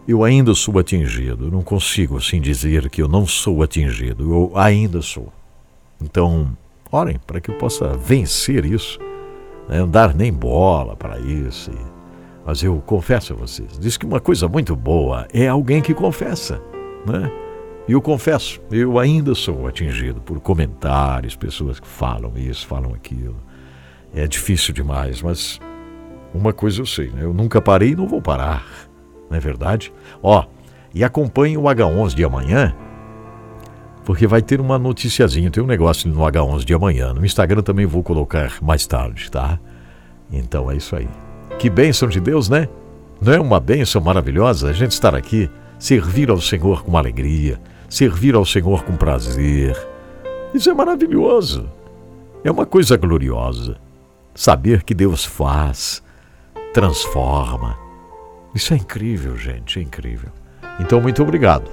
eu ainda sou atingido. Não consigo assim dizer que eu não sou atingido. Eu ainda sou. Então, orem para que eu possa vencer isso, né? não dar nem bola para isso. Mas eu confesso a vocês, diz que uma coisa muito boa é alguém que confessa, né? E eu confesso, eu ainda sou atingido por comentários, pessoas que falam isso, falam aquilo. É difícil demais, mas uma coisa eu sei, né? eu nunca parei e não vou parar não é verdade? Ó, e acompanhe o H11 de amanhã, porque vai ter uma noticiazinha, tem um negócio no H11 de amanhã. No Instagram também vou colocar mais tarde, tá? Então é isso aí. Que bênção de Deus, né? Não é uma bênção maravilhosa a gente estar aqui, servir ao Senhor com alegria, servir ao Senhor com prazer. Isso é maravilhoso. É uma coisa gloriosa. Saber que Deus faz, transforma, isso é incrível, gente, é incrível. Então, muito obrigado.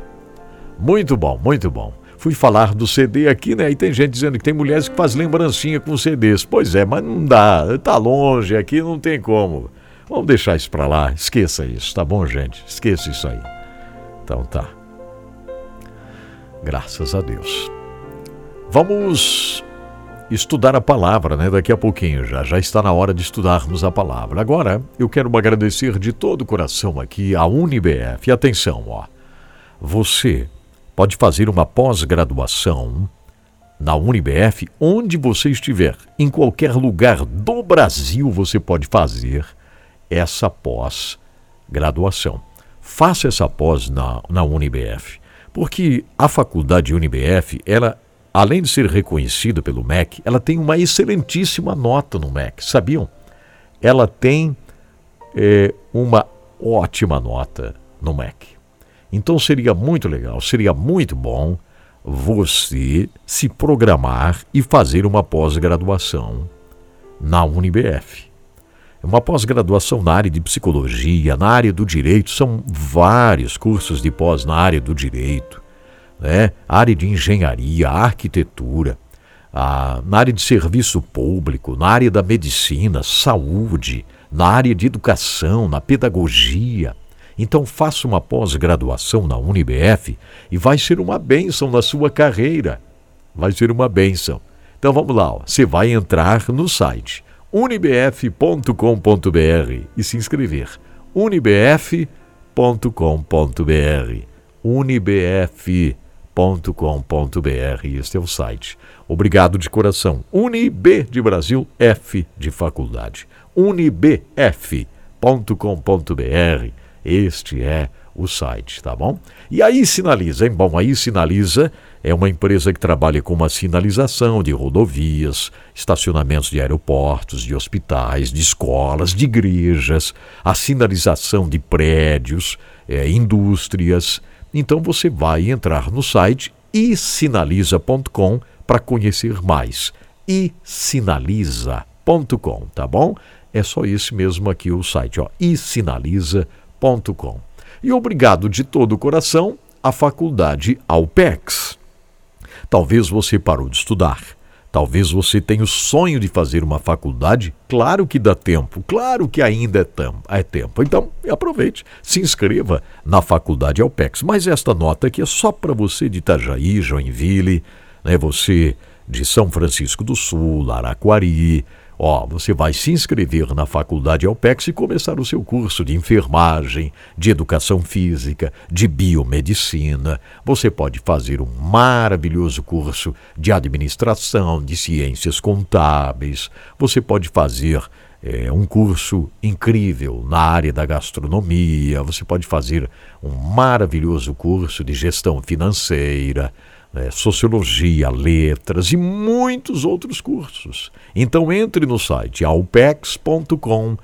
Muito bom, muito bom. Fui falar do CD aqui, né? E tem gente dizendo que tem mulheres que fazem lembrancinha com CDs. Pois é, mas não dá, tá longe aqui, não tem como. Vamos deixar isso para lá, esqueça isso, tá bom, gente? Esqueça isso aí. Então tá. Graças a Deus. Vamos estudar a palavra, né? Daqui a pouquinho já. Já está na hora de estudarmos a palavra. Agora, eu quero agradecer de todo o coração aqui a UniBF. E atenção, ó. Você pode fazer uma pós-graduação na UniBF onde você estiver. Em qualquer lugar do Brasil você pode fazer essa pós-graduação. Faça essa pós na, na UniBF, porque a faculdade UniBF, ela além de ser reconhecida pelo MEC, ela tem uma excelentíssima nota no MEC, sabiam? Ela tem é, uma ótima nota no MEC. Então seria muito legal, seria muito bom você se programar e fazer uma pós-graduação na UniBF. Uma pós-graduação na área de psicologia, na área do direito, são vários cursos de pós na área do direito né? área de engenharia, arquitetura, a, na área de serviço público, na área da medicina, saúde, na área de educação, na pedagogia. Então faça uma pós-graduação na UniBF e vai ser uma bênção na sua carreira. Vai ser uma bênção. Então vamos lá, ó. você vai entrar no site unibf.com.br e se inscrever. unibf.com.br unibf unib.com.br. Este é o site. Obrigado de coração. Unib de Brasil, F de faculdade. unibf.com.br. Este é o site, tá bom? E aí sinaliza, hein? Bom, aí sinaliza é uma empresa que trabalha com uma sinalização de rodovias, estacionamentos de aeroportos, de hospitais, de escolas, de igrejas, a sinalização de prédios, é, indústrias, então você vai entrar no site isinaliza.com para conhecer mais. isinaliza.com, tá bom? É só esse mesmo aqui o site, ó, isinaliza.com. E obrigado de todo o coração à Faculdade Alpex. Talvez você parou de estudar Talvez você tenha o sonho de fazer uma faculdade. Claro que dá tempo, claro que ainda é, tam, é tempo. Então, aproveite, se inscreva na Faculdade Alpex. Mas esta nota aqui é só para você de Itajaí, Joinville, né? você de São Francisco do Sul, Araquari, Ó, você vai se inscrever na Faculdade Alpex e começar o seu curso de enfermagem, de educação física, de biomedicina. Você pode fazer um maravilhoso curso de administração, de ciências contábeis. Você pode fazer é, um curso incrível na área da gastronomia. Você pode fazer um maravilhoso curso de gestão financeira né, sociologia, letras e muitos outros cursos. Então entre no site alpex.com.br,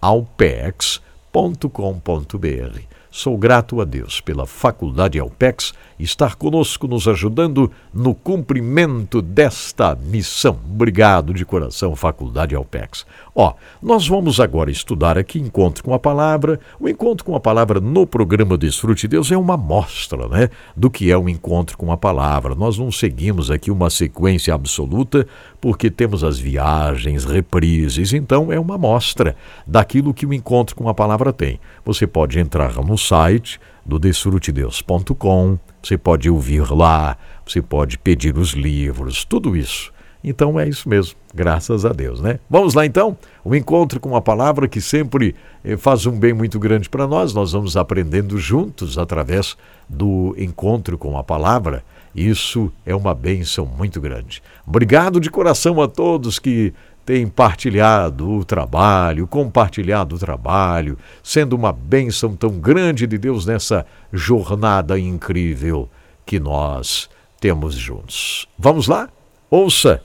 alpex.com.br. Sou grato a Deus pela Faculdade Alpex estar conosco nos ajudando no cumprimento desta missão. Obrigado de coração, Faculdade Alpex. Ó, nós vamos agora estudar aqui Encontro com a Palavra. O Encontro com a Palavra no programa Desfrute de Deus é uma mostra, né, do que é um encontro com a palavra. Nós não seguimos aqui uma sequência absoluta, porque temos as viagens, reprises, então é uma mostra daquilo que o encontro com a palavra tem. Você pode entrar no site do desfrutedeus.com, você pode ouvir lá, você pode pedir os livros, tudo isso. Então é isso mesmo, graças a Deus, né? Vamos lá então, o encontro com a palavra que sempre eh, faz um bem muito grande para nós. Nós vamos aprendendo juntos através do encontro com a palavra. Isso é uma bênção muito grande. Obrigado de coração a todos que tem partilhado o trabalho, compartilhado o trabalho, sendo uma bênção tão grande de Deus nessa jornada incrível que nós temos juntos. Vamos lá? Ouça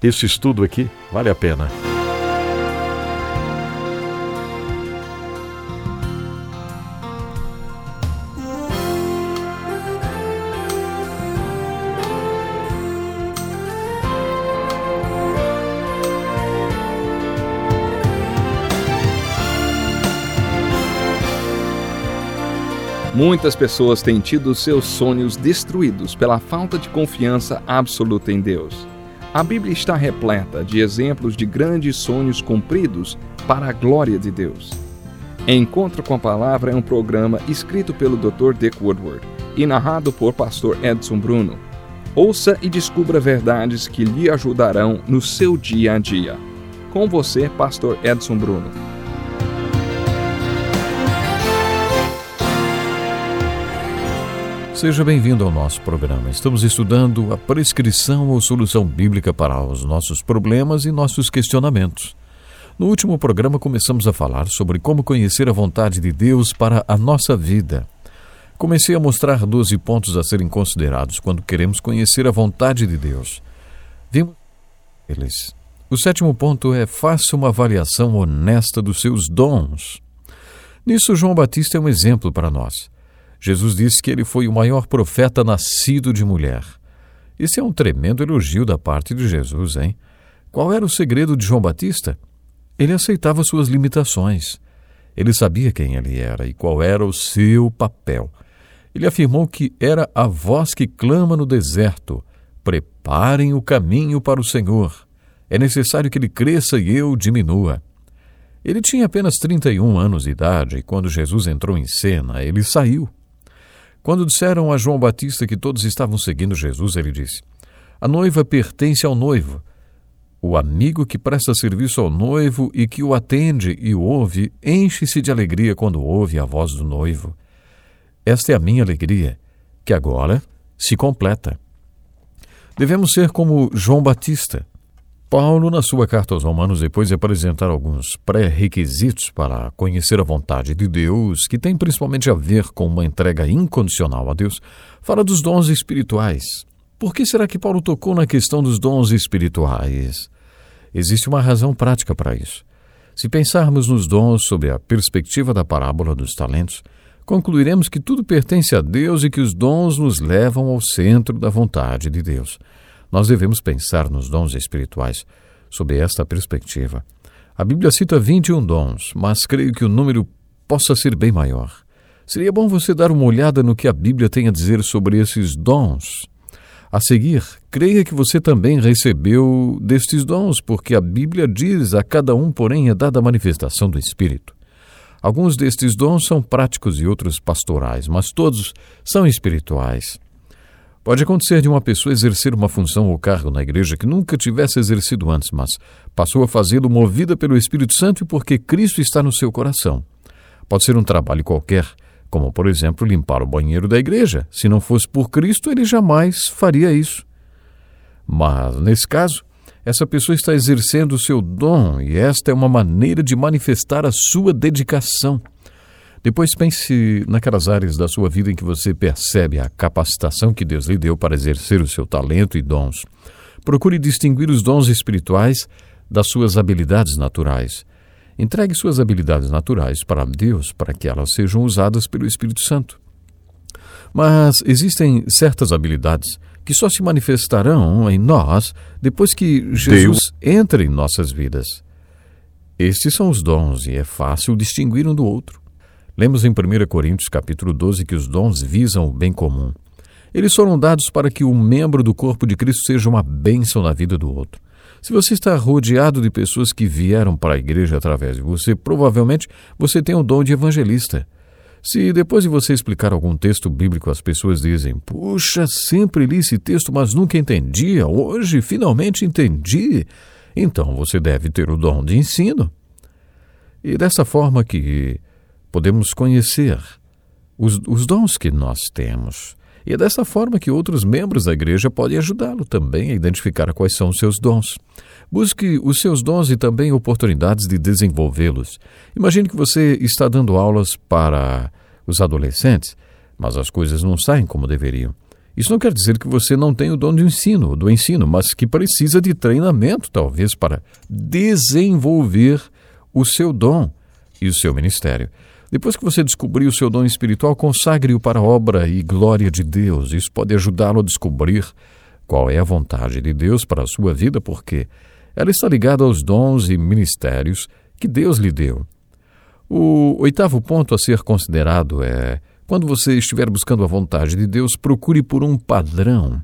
esse estudo aqui, vale a pena. Muitas pessoas têm tido seus sonhos destruídos pela falta de confiança absoluta em Deus. A Bíblia está repleta de exemplos de grandes sonhos cumpridos para a glória de Deus. Encontro com a Palavra é um programa escrito pelo Dr. Dick Woodward e narrado por pastor Edson Bruno. Ouça e descubra verdades que lhe ajudarão no seu dia a dia. Com você, pastor Edson Bruno. Seja bem-vindo ao nosso programa. Estamos estudando a prescrição ou solução bíblica para os nossos problemas e nossos questionamentos. No último programa, começamos a falar sobre como conhecer a vontade de Deus para a nossa vida. Comecei a mostrar 12 pontos a serem considerados quando queremos conhecer a vontade de Deus. Vimos eles. O sétimo ponto é faça uma avaliação honesta dos seus dons. Nisso, João Batista é um exemplo para nós. Jesus disse que ele foi o maior profeta nascido de mulher. Esse é um tremendo elogio da parte de Jesus, hein? Qual era o segredo de João Batista? Ele aceitava suas limitações. Ele sabia quem ele era e qual era o seu papel. Ele afirmou que era a voz que clama no deserto: Preparem o caminho para o Senhor. É necessário que ele cresça e eu diminua. Ele tinha apenas 31 anos de idade e quando Jesus entrou em cena, ele saiu. Quando disseram a João Batista que todos estavam seguindo Jesus, ele disse: A noiva pertence ao noivo. O amigo que presta serviço ao noivo e que o atende e o ouve, enche-se de alegria quando ouve a voz do noivo. Esta é a minha alegria, que agora se completa. Devemos ser como João Batista. Paulo, na sua carta aos Romanos, depois de apresentar alguns pré-requisitos para conhecer a vontade de Deus, que tem principalmente a ver com uma entrega incondicional a Deus, fala dos dons espirituais. Por que será que Paulo tocou na questão dos dons espirituais? Existe uma razão prática para isso. Se pensarmos nos dons sob a perspectiva da parábola dos talentos, concluiremos que tudo pertence a Deus e que os dons nos levam ao centro da vontade de Deus. Nós devemos pensar nos dons espirituais sob esta perspectiva. A Bíblia cita 21 dons, mas creio que o número possa ser bem maior. Seria bom você dar uma olhada no que a Bíblia tem a dizer sobre esses dons. A seguir, creia que você também recebeu destes dons, porque a Bíblia diz a cada um, porém, é dada a manifestação do Espírito. Alguns destes dons são práticos e outros pastorais, mas todos são espirituais. Pode acontecer de uma pessoa exercer uma função ou cargo na igreja que nunca tivesse exercido antes, mas passou a fazê-lo movida pelo Espírito Santo e porque Cristo está no seu coração. Pode ser um trabalho qualquer, como, por exemplo, limpar o banheiro da igreja. Se não fosse por Cristo, ele jamais faria isso. Mas, nesse caso, essa pessoa está exercendo o seu dom e esta é uma maneira de manifestar a sua dedicação. Depois pense naquelas áreas da sua vida em que você percebe a capacitação que Deus lhe deu para exercer o seu talento e dons. Procure distinguir os dons espirituais das suas habilidades naturais. Entregue suas habilidades naturais para Deus para que elas sejam usadas pelo Espírito Santo. Mas existem certas habilidades que só se manifestarão em nós depois que Jesus Deus. entra em nossas vidas. Estes são os dons e é fácil distinguir um do outro. Lemos em 1 Coríntios capítulo 12 que os dons visam o bem comum. Eles foram dados para que um membro do corpo de Cristo seja uma bênção na vida do outro. Se você está rodeado de pessoas que vieram para a igreja através de você, provavelmente você tem o dom de evangelista. Se depois de você explicar algum texto bíblico as pessoas dizem: Puxa, sempre li esse texto, mas nunca entendia, hoje finalmente entendi, então você deve ter o dom de ensino. E dessa forma que podemos conhecer os, os dons que nós temos. E é dessa forma que outros membros da igreja podem ajudá-lo também a identificar quais são os seus dons. Busque os seus dons e também oportunidades de desenvolvê-los. Imagine que você está dando aulas para os adolescentes, mas as coisas não saem como deveriam. Isso não quer dizer que você não tem o dom do ensino, do ensino, mas que precisa de treinamento, talvez, para desenvolver o seu dom e o seu ministério. Depois que você descobrir o seu dom espiritual, consagre-o para a obra e glória de Deus. Isso pode ajudá-lo a descobrir qual é a vontade de Deus para a sua vida, porque ela está ligada aos dons e ministérios que Deus lhe deu. O oitavo ponto a ser considerado é: quando você estiver buscando a vontade de Deus, procure por um padrão.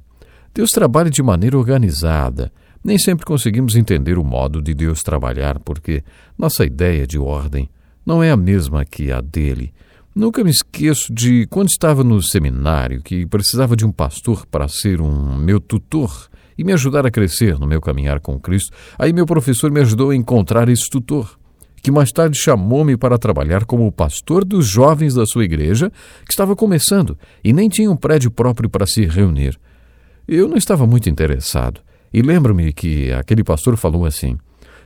Deus trabalha de maneira organizada. Nem sempre conseguimos entender o modo de Deus trabalhar, porque nossa ideia de ordem não é a mesma que a dele. Nunca me esqueço de quando estava no seminário que precisava de um pastor para ser um meu tutor e me ajudar a crescer no meu caminhar com Cristo. Aí meu professor me ajudou a encontrar esse tutor, que mais tarde chamou-me para trabalhar como pastor dos jovens da sua igreja, que estava começando e nem tinha um prédio próprio para se reunir. Eu não estava muito interessado. E lembro-me que aquele pastor falou assim: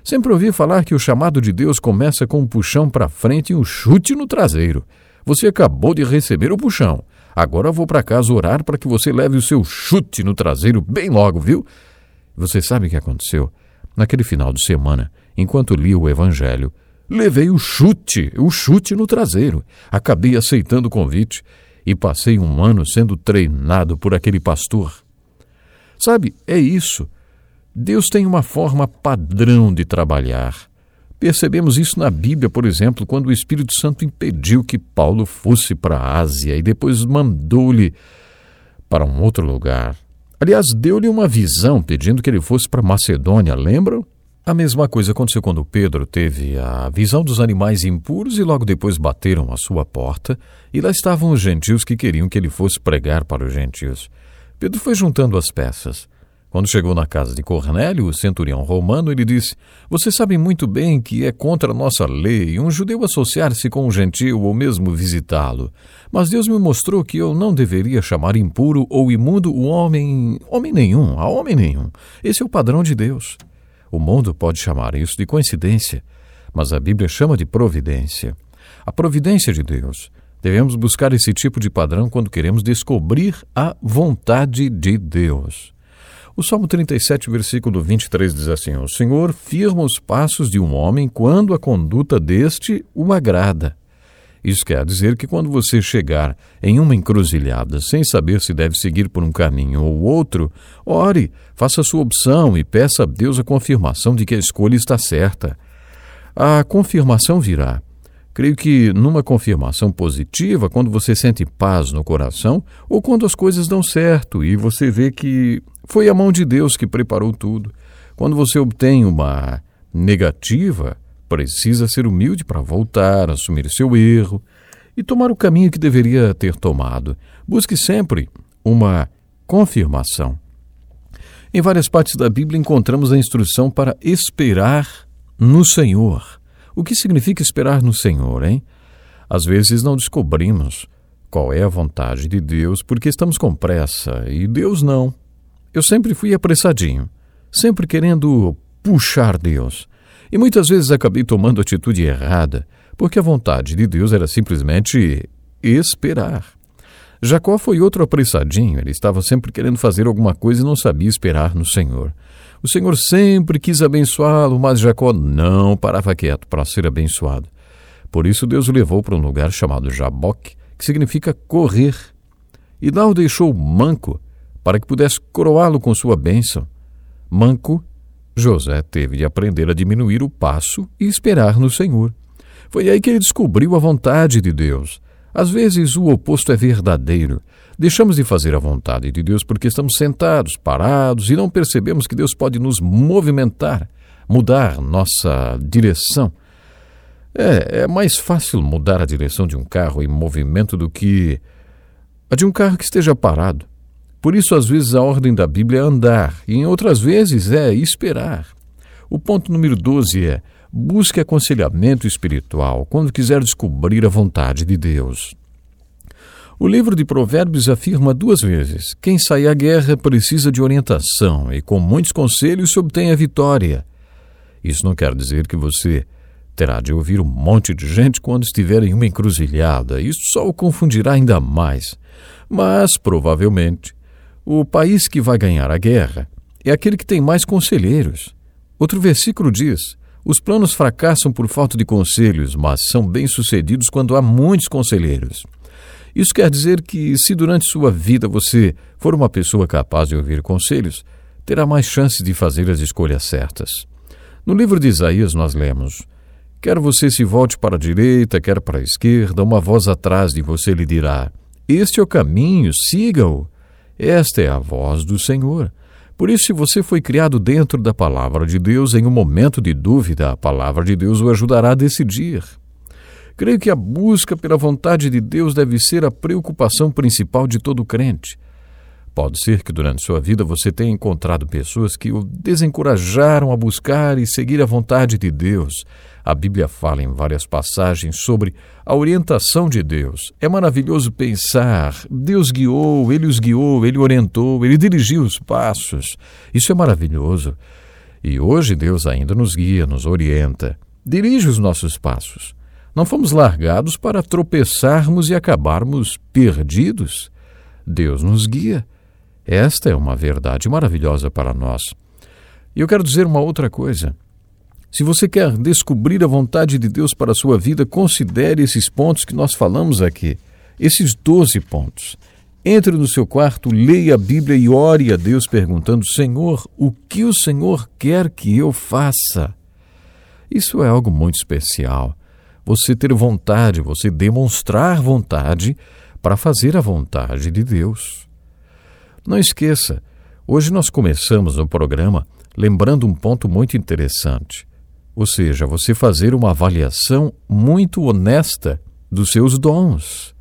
Sempre ouvi falar que o chamado de Deus começa com um puxão para frente e um chute no traseiro. Você acabou de receber o puxão. Agora vou para casa orar para que você leve o seu chute no traseiro bem logo, viu? Você sabe o que aconteceu? Naquele final de semana, enquanto li o Evangelho, levei o chute, o chute no traseiro. Acabei aceitando o convite e passei um ano sendo treinado por aquele pastor. Sabe, é isso. Deus tem uma forma padrão de trabalhar. Percebemos isso na Bíblia, por exemplo, quando o Espírito Santo impediu que Paulo fosse para a Ásia e depois mandou-lhe para um outro lugar. Aliás, deu-lhe uma visão pedindo que ele fosse para Macedônia, lembram? A mesma coisa aconteceu quando Pedro teve a visão dos animais impuros e logo depois bateram à sua porta, e lá estavam os gentios que queriam que ele fosse pregar para os gentios. Pedro foi juntando as peças. Quando chegou na casa de Cornélio, o centurião romano, ele disse: Você sabe muito bem que é contra a nossa lei um judeu associar-se com um gentil ou mesmo visitá-lo. Mas Deus me mostrou que eu não deveria chamar impuro ou imundo o homem, homem nenhum, a homem nenhum. Esse é o padrão de Deus. O mundo pode chamar isso de coincidência, mas a Bíblia chama de providência. A providência de Deus. Devemos buscar esse tipo de padrão quando queremos descobrir a vontade de Deus. O Salmo 37, versículo 23 diz assim: O Senhor firma os passos de um homem quando a conduta deste o agrada. Isso quer dizer que quando você chegar em uma encruzilhada sem saber se deve seguir por um caminho ou outro, ore, faça sua opção e peça a Deus a confirmação de que a escolha está certa. A confirmação virá. Creio que numa confirmação positiva, quando você sente paz no coração ou quando as coisas dão certo e você vê que foi a mão de Deus que preparou tudo. Quando você obtém uma negativa, precisa ser humilde para voltar, assumir seu erro e tomar o caminho que deveria ter tomado. Busque sempre uma confirmação. Em várias partes da Bíblia encontramos a instrução para esperar no Senhor. O que significa esperar no Senhor, hein? Às vezes não descobrimos qual é a vontade de Deus porque estamos com pressa e Deus não. Eu sempre fui apressadinho, sempre querendo puxar Deus. E muitas vezes acabei tomando atitude errada, porque a vontade de Deus era simplesmente esperar. Jacó foi outro apressadinho, ele estava sempre querendo fazer alguma coisa e não sabia esperar no Senhor. O Senhor sempre quis abençoá-lo, mas Jacó não parava quieto para ser abençoado. Por isso Deus o levou para um lugar chamado Jaboque, que significa correr. E lá o deixou manco, para que pudesse coroá-lo com sua bênção. Manco, José teve de aprender a diminuir o passo e esperar no Senhor. Foi aí que ele descobriu a vontade de Deus. Às vezes o oposto é verdadeiro. Deixamos de fazer a vontade de Deus porque estamos sentados, parados e não percebemos que Deus pode nos movimentar, mudar nossa direção. É, é mais fácil mudar a direção de um carro em movimento do que a de um carro que esteja parado. Por isso, às vezes, a ordem da Bíblia é andar, e em outras vezes é esperar. O ponto número 12 é: busque aconselhamento espiritual quando quiser descobrir a vontade de Deus. O livro de Provérbios afirma duas vezes: quem sai à guerra precisa de orientação, e com muitos conselhos se obtém a vitória. Isso não quer dizer que você terá de ouvir um monte de gente quando estiver em uma encruzilhada. Isso só o confundirá ainda mais. Mas, provavelmente, o país que vai ganhar a guerra é aquele que tem mais conselheiros. Outro versículo diz: Os planos fracassam por falta de conselhos, mas são bem-sucedidos quando há muitos conselheiros. Isso quer dizer que, se durante sua vida você for uma pessoa capaz de ouvir conselhos, terá mais chances de fazer as escolhas certas. No livro de Isaías, nós lemos: Quer você se volte para a direita, quer para a esquerda, uma voz atrás de você lhe dirá: Este é o caminho, siga-o. Esta é a voz do Senhor. Por isso, se você foi criado dentro da palavra de Deus, em um momento de dúvida, a palavra de Deus o ajudará a decidir. Creio que a busca pela vontade de Deus deve ser a preocupação principal de todo crente. Pode ser que durante sua vida você tenha encontrado pessoas que o desencorajaram a buscar e seguir a vontade de Deus. A Bíblia fala em várias passagens sobre a orientação de Deus. É maravilhoso pensar: Deus guiou, Ele os guiou, Ele orientou, Ele dirigiu os passos. Isso é maravilhoso. E hoje Deus ainda nos guia, nos orienta, dirige os nossos passos. Não fomos largados para tropeçarmos e acabarmos perdidos. Deus nos guia. Esta é uma verdade maravilhosa para nós. E eu quero dizer uma outra coisa. Se você quer descobrir a vontade de Deus para a sua vida, considere esses pontos que nós falamos aqui. Esses doze pontos. Entre no seu quarto, leia a Bíblia e ore a Deus perguntando: Senhor, o que o Senhor quer que eu faça? Isso é algo muito especial. Você ter vontade, você demonstrar vontade para fazer a vontade de Deus. Não esqueça, hoje nós começamos o programa lembrando um ponto muito interessante. Ou seja, você fazer uma avaliação muito honesta dos seus dons.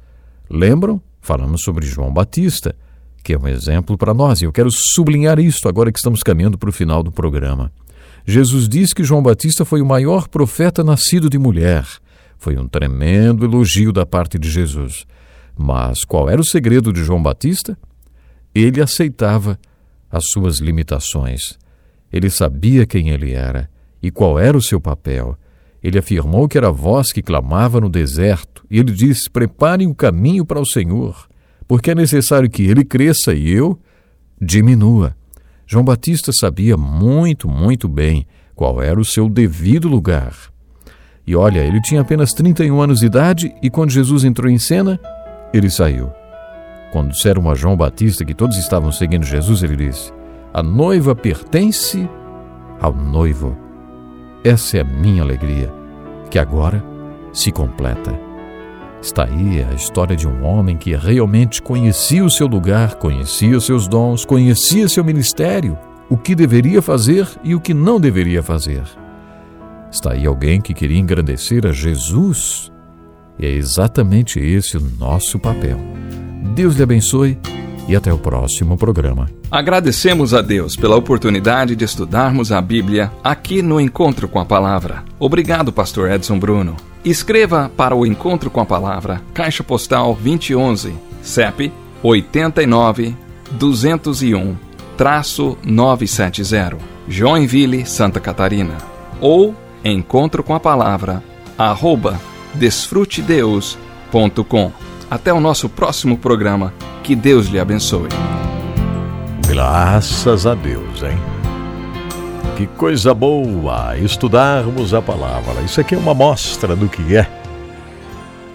Lembram? Falamos sobre João Batista, que é um exemplo para nós, e eu quero sublinhar isto agora que estamos caminhando para o final do programa. Jesus diz que João Batista foi o maior profeta nascido de mulher. Foi um tremendo elogio da parte de Jesus. Mas qual era o segredo de João Batista? Ele aceitava as suas limitações. Ele sabia quem ele era e qual era o seu papel. Ele afirmou que era a voz que clamava no deserto, e ele disse: Preparem o caminho para o Senhor, porque é necessário que ele cresça e eu diminua. João Batista sabia muito, muito bem qual era o seu devido lugar. E olha, ele tinha apenas 31 anos de idade e quando Jesus entrou em cena, ele saiu. Quando disseram a João Batista que todos estavam seguindo Jesus, ele disse: A noiva pertence ao noivo. Essa é a minha alegria, que agora se completa. Está aí a história de um homem que realmente conhecia o seu lugar, conhecia os seus dons, conhecia seu ministério, o que deveria fazer e o que não deveria fazer. Está aí alguém que queria engrandecer a Jesus. E é exatamente esse o nosso papel. Deus lhe abençoe e até o próximo programa. Agradecemos a Deus pela oportunidade de estudarmos a Bíblia aqui no Encontro com a Palavra. Obrigado, Pastor Edson Bruno. Escreva para o Encontro com a Palavra, Caixa Postal 2011, CEP 89 201 traço 970, Joinville, Santa Catarina. Ou Encontro com a Palavra, arroba desfrutedeus.com. Até o nosso próximo programa. Que Deus lhe abençoe. Graças a Deus, hein? Que coisa boa estudarmos a palavra. Isso aqui é uma mostra do que é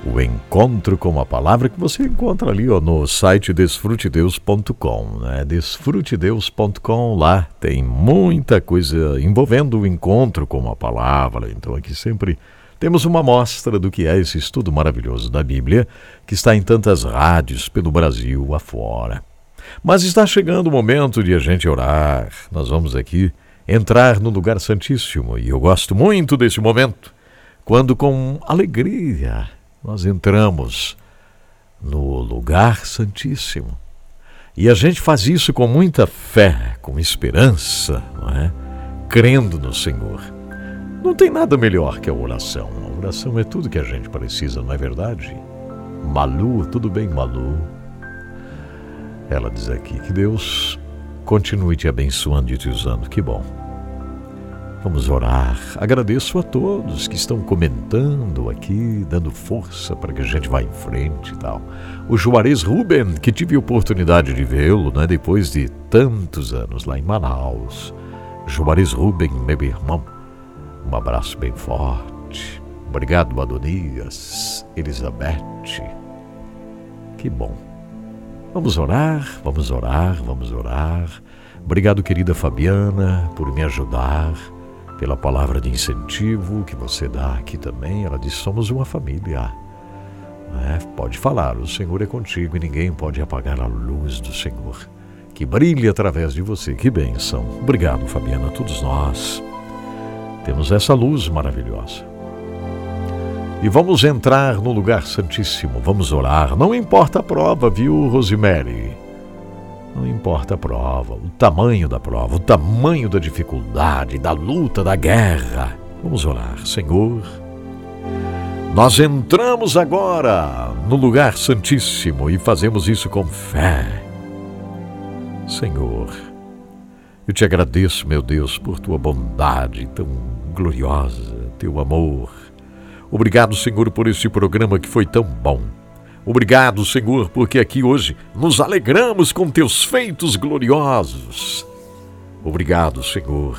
o encontro com a palavra que você encontra ali ó, no site desfrutedeus.com, né? Desfrutedeus.com lá tem muita coisa envolvendo o encontro com a palavra. Então aqui sempre temos uma mostra do que é esse estudo maravilhoso da Bíblia, que está em tantas rádios pelo Brasil afora. Mas está chegando o momento de a gente orar. Nós vamos aqui entrar no lugar santíssimo e eu gosto muito desse momento, quando com alegria nós entramos no lugar santíssimo. E a gente faz isso com muita fé, com esperança, não é? crendo no Senhor. Não tem nada melhor que a oração. A oração é tudo que a gente precisa, não é verdade? Malu, tudo bem, Malu? Ela diz aqui que Deus continue te abençoando e te usando. Que bom. Vamos orar. Agradeço a todos que estão comentando aqui, dando força para que a gente vá em frente e tal. O Juarez Ruben, que tive a oportunidade de vê-lo, né, depois de tantos anos lá em Manaus. Juarez Ruben, meu irmão, um abraço bem forte. Obrigado, Adonias, Elizabeth. Que bom. Vamos orar, vamos orar, vamos orar. Obrigado, querida Fabiana, por me ajudar, pela palavra de incentivo que você dá aqui também. Ela diz: somos uma família. É, pode falar, o Senhor é contigo e ninguém pode apagar a luz do Senhor. Que brilhe através de você. Que bênção. Obrigado, Fabiana, a todos nós temos essa luz maravilhosa. E vamos entrar no lugar santíssimo, vamos orar. Não importa a prova, viu, Rosemary? Não importa a prova, o tamanho da prova, o tamanho da dificuldade, da luta, da guerra. Vamos orar, Senhor. Nós entramos agora no lugar santíssimo e fazemos isso com fé. Senhor, eu te agradeço, meu Deus, por tua bondade tão gloriosa, teu amor Obrigado, Senhor, por este programa que foi tão bom. Obrigado, Senhor, porque aqui hoje nos alegramos com teus feitos gloriosos. Obrigado, Senhor,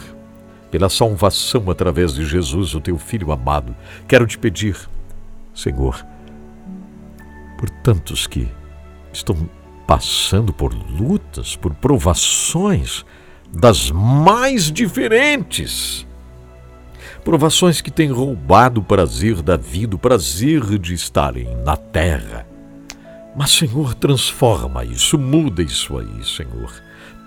pela salvação através de Jesus, o teu filho amado. Quero te pedir, Senhor, por tantos que estão passando por lutas, por provações das mais diferentes provações que têm roubado o prazer da vida, o prazer de estarem na terra. Mas, Senhor, transforma isso, muda isso aí, Senhor.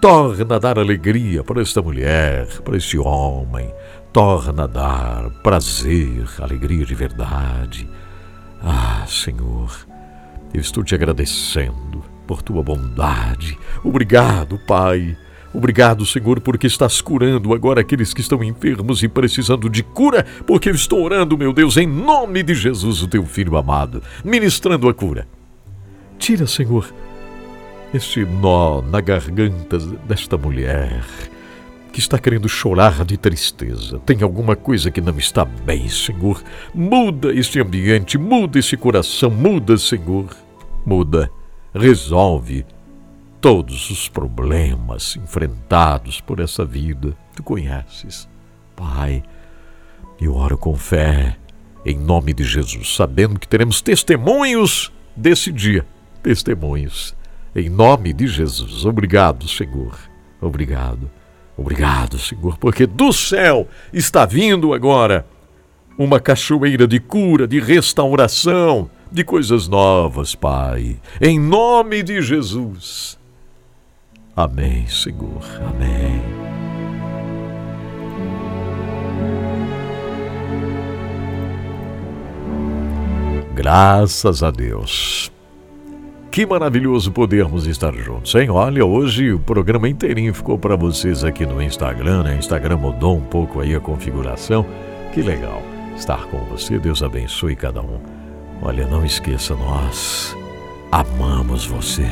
Torna a dar alegria para esta mulher, para este homem. Torna a dar prazer, alegria de verdade. Ah, Senhor, eu estou te agradecendo por tua bondade. Obrigado, Pai Obrigado, Senhor, porque estás curando agora aqueles que estão enfermos e precisando de cura, porque eu estou orando, meu Deus, em nome de Jesus, o teu filho amado, ministrando a cura. Tira, Senhor, este nó na garganta desta mulher que está querendo chorar de tristeza. Tem alguma coisa que não está bem, Senhor. Muda este ambiente, muda esse coração, muda, Senhor. Muda, resolve todos os problemas enfrentados por essa vida. Tu conheces. Pai, eu oro com fé, em nome de Jesus, sabendo que teremos testemunhos desse dia. Testemunhos. Em nome de Jesus. Obrigado, Senhor. Obrigado. Obrigado, Senhor, porque do céu está vindo agora uma cachoeira de cura, de restauração, de coisas novas, Pai. Em nome de Jesus. Amém, Senhor. Amém. Graças a Deus. Que maravilhoso podermos estar juntos, hein? Olha, hoje o programa inteirinho ficou para vocês aqui no Instagram, né? O Instagram mudou um pouco aí a configuração. Que legal estar com você. Deus abençoe cada um. Olha, não esqueça, nós amamos você.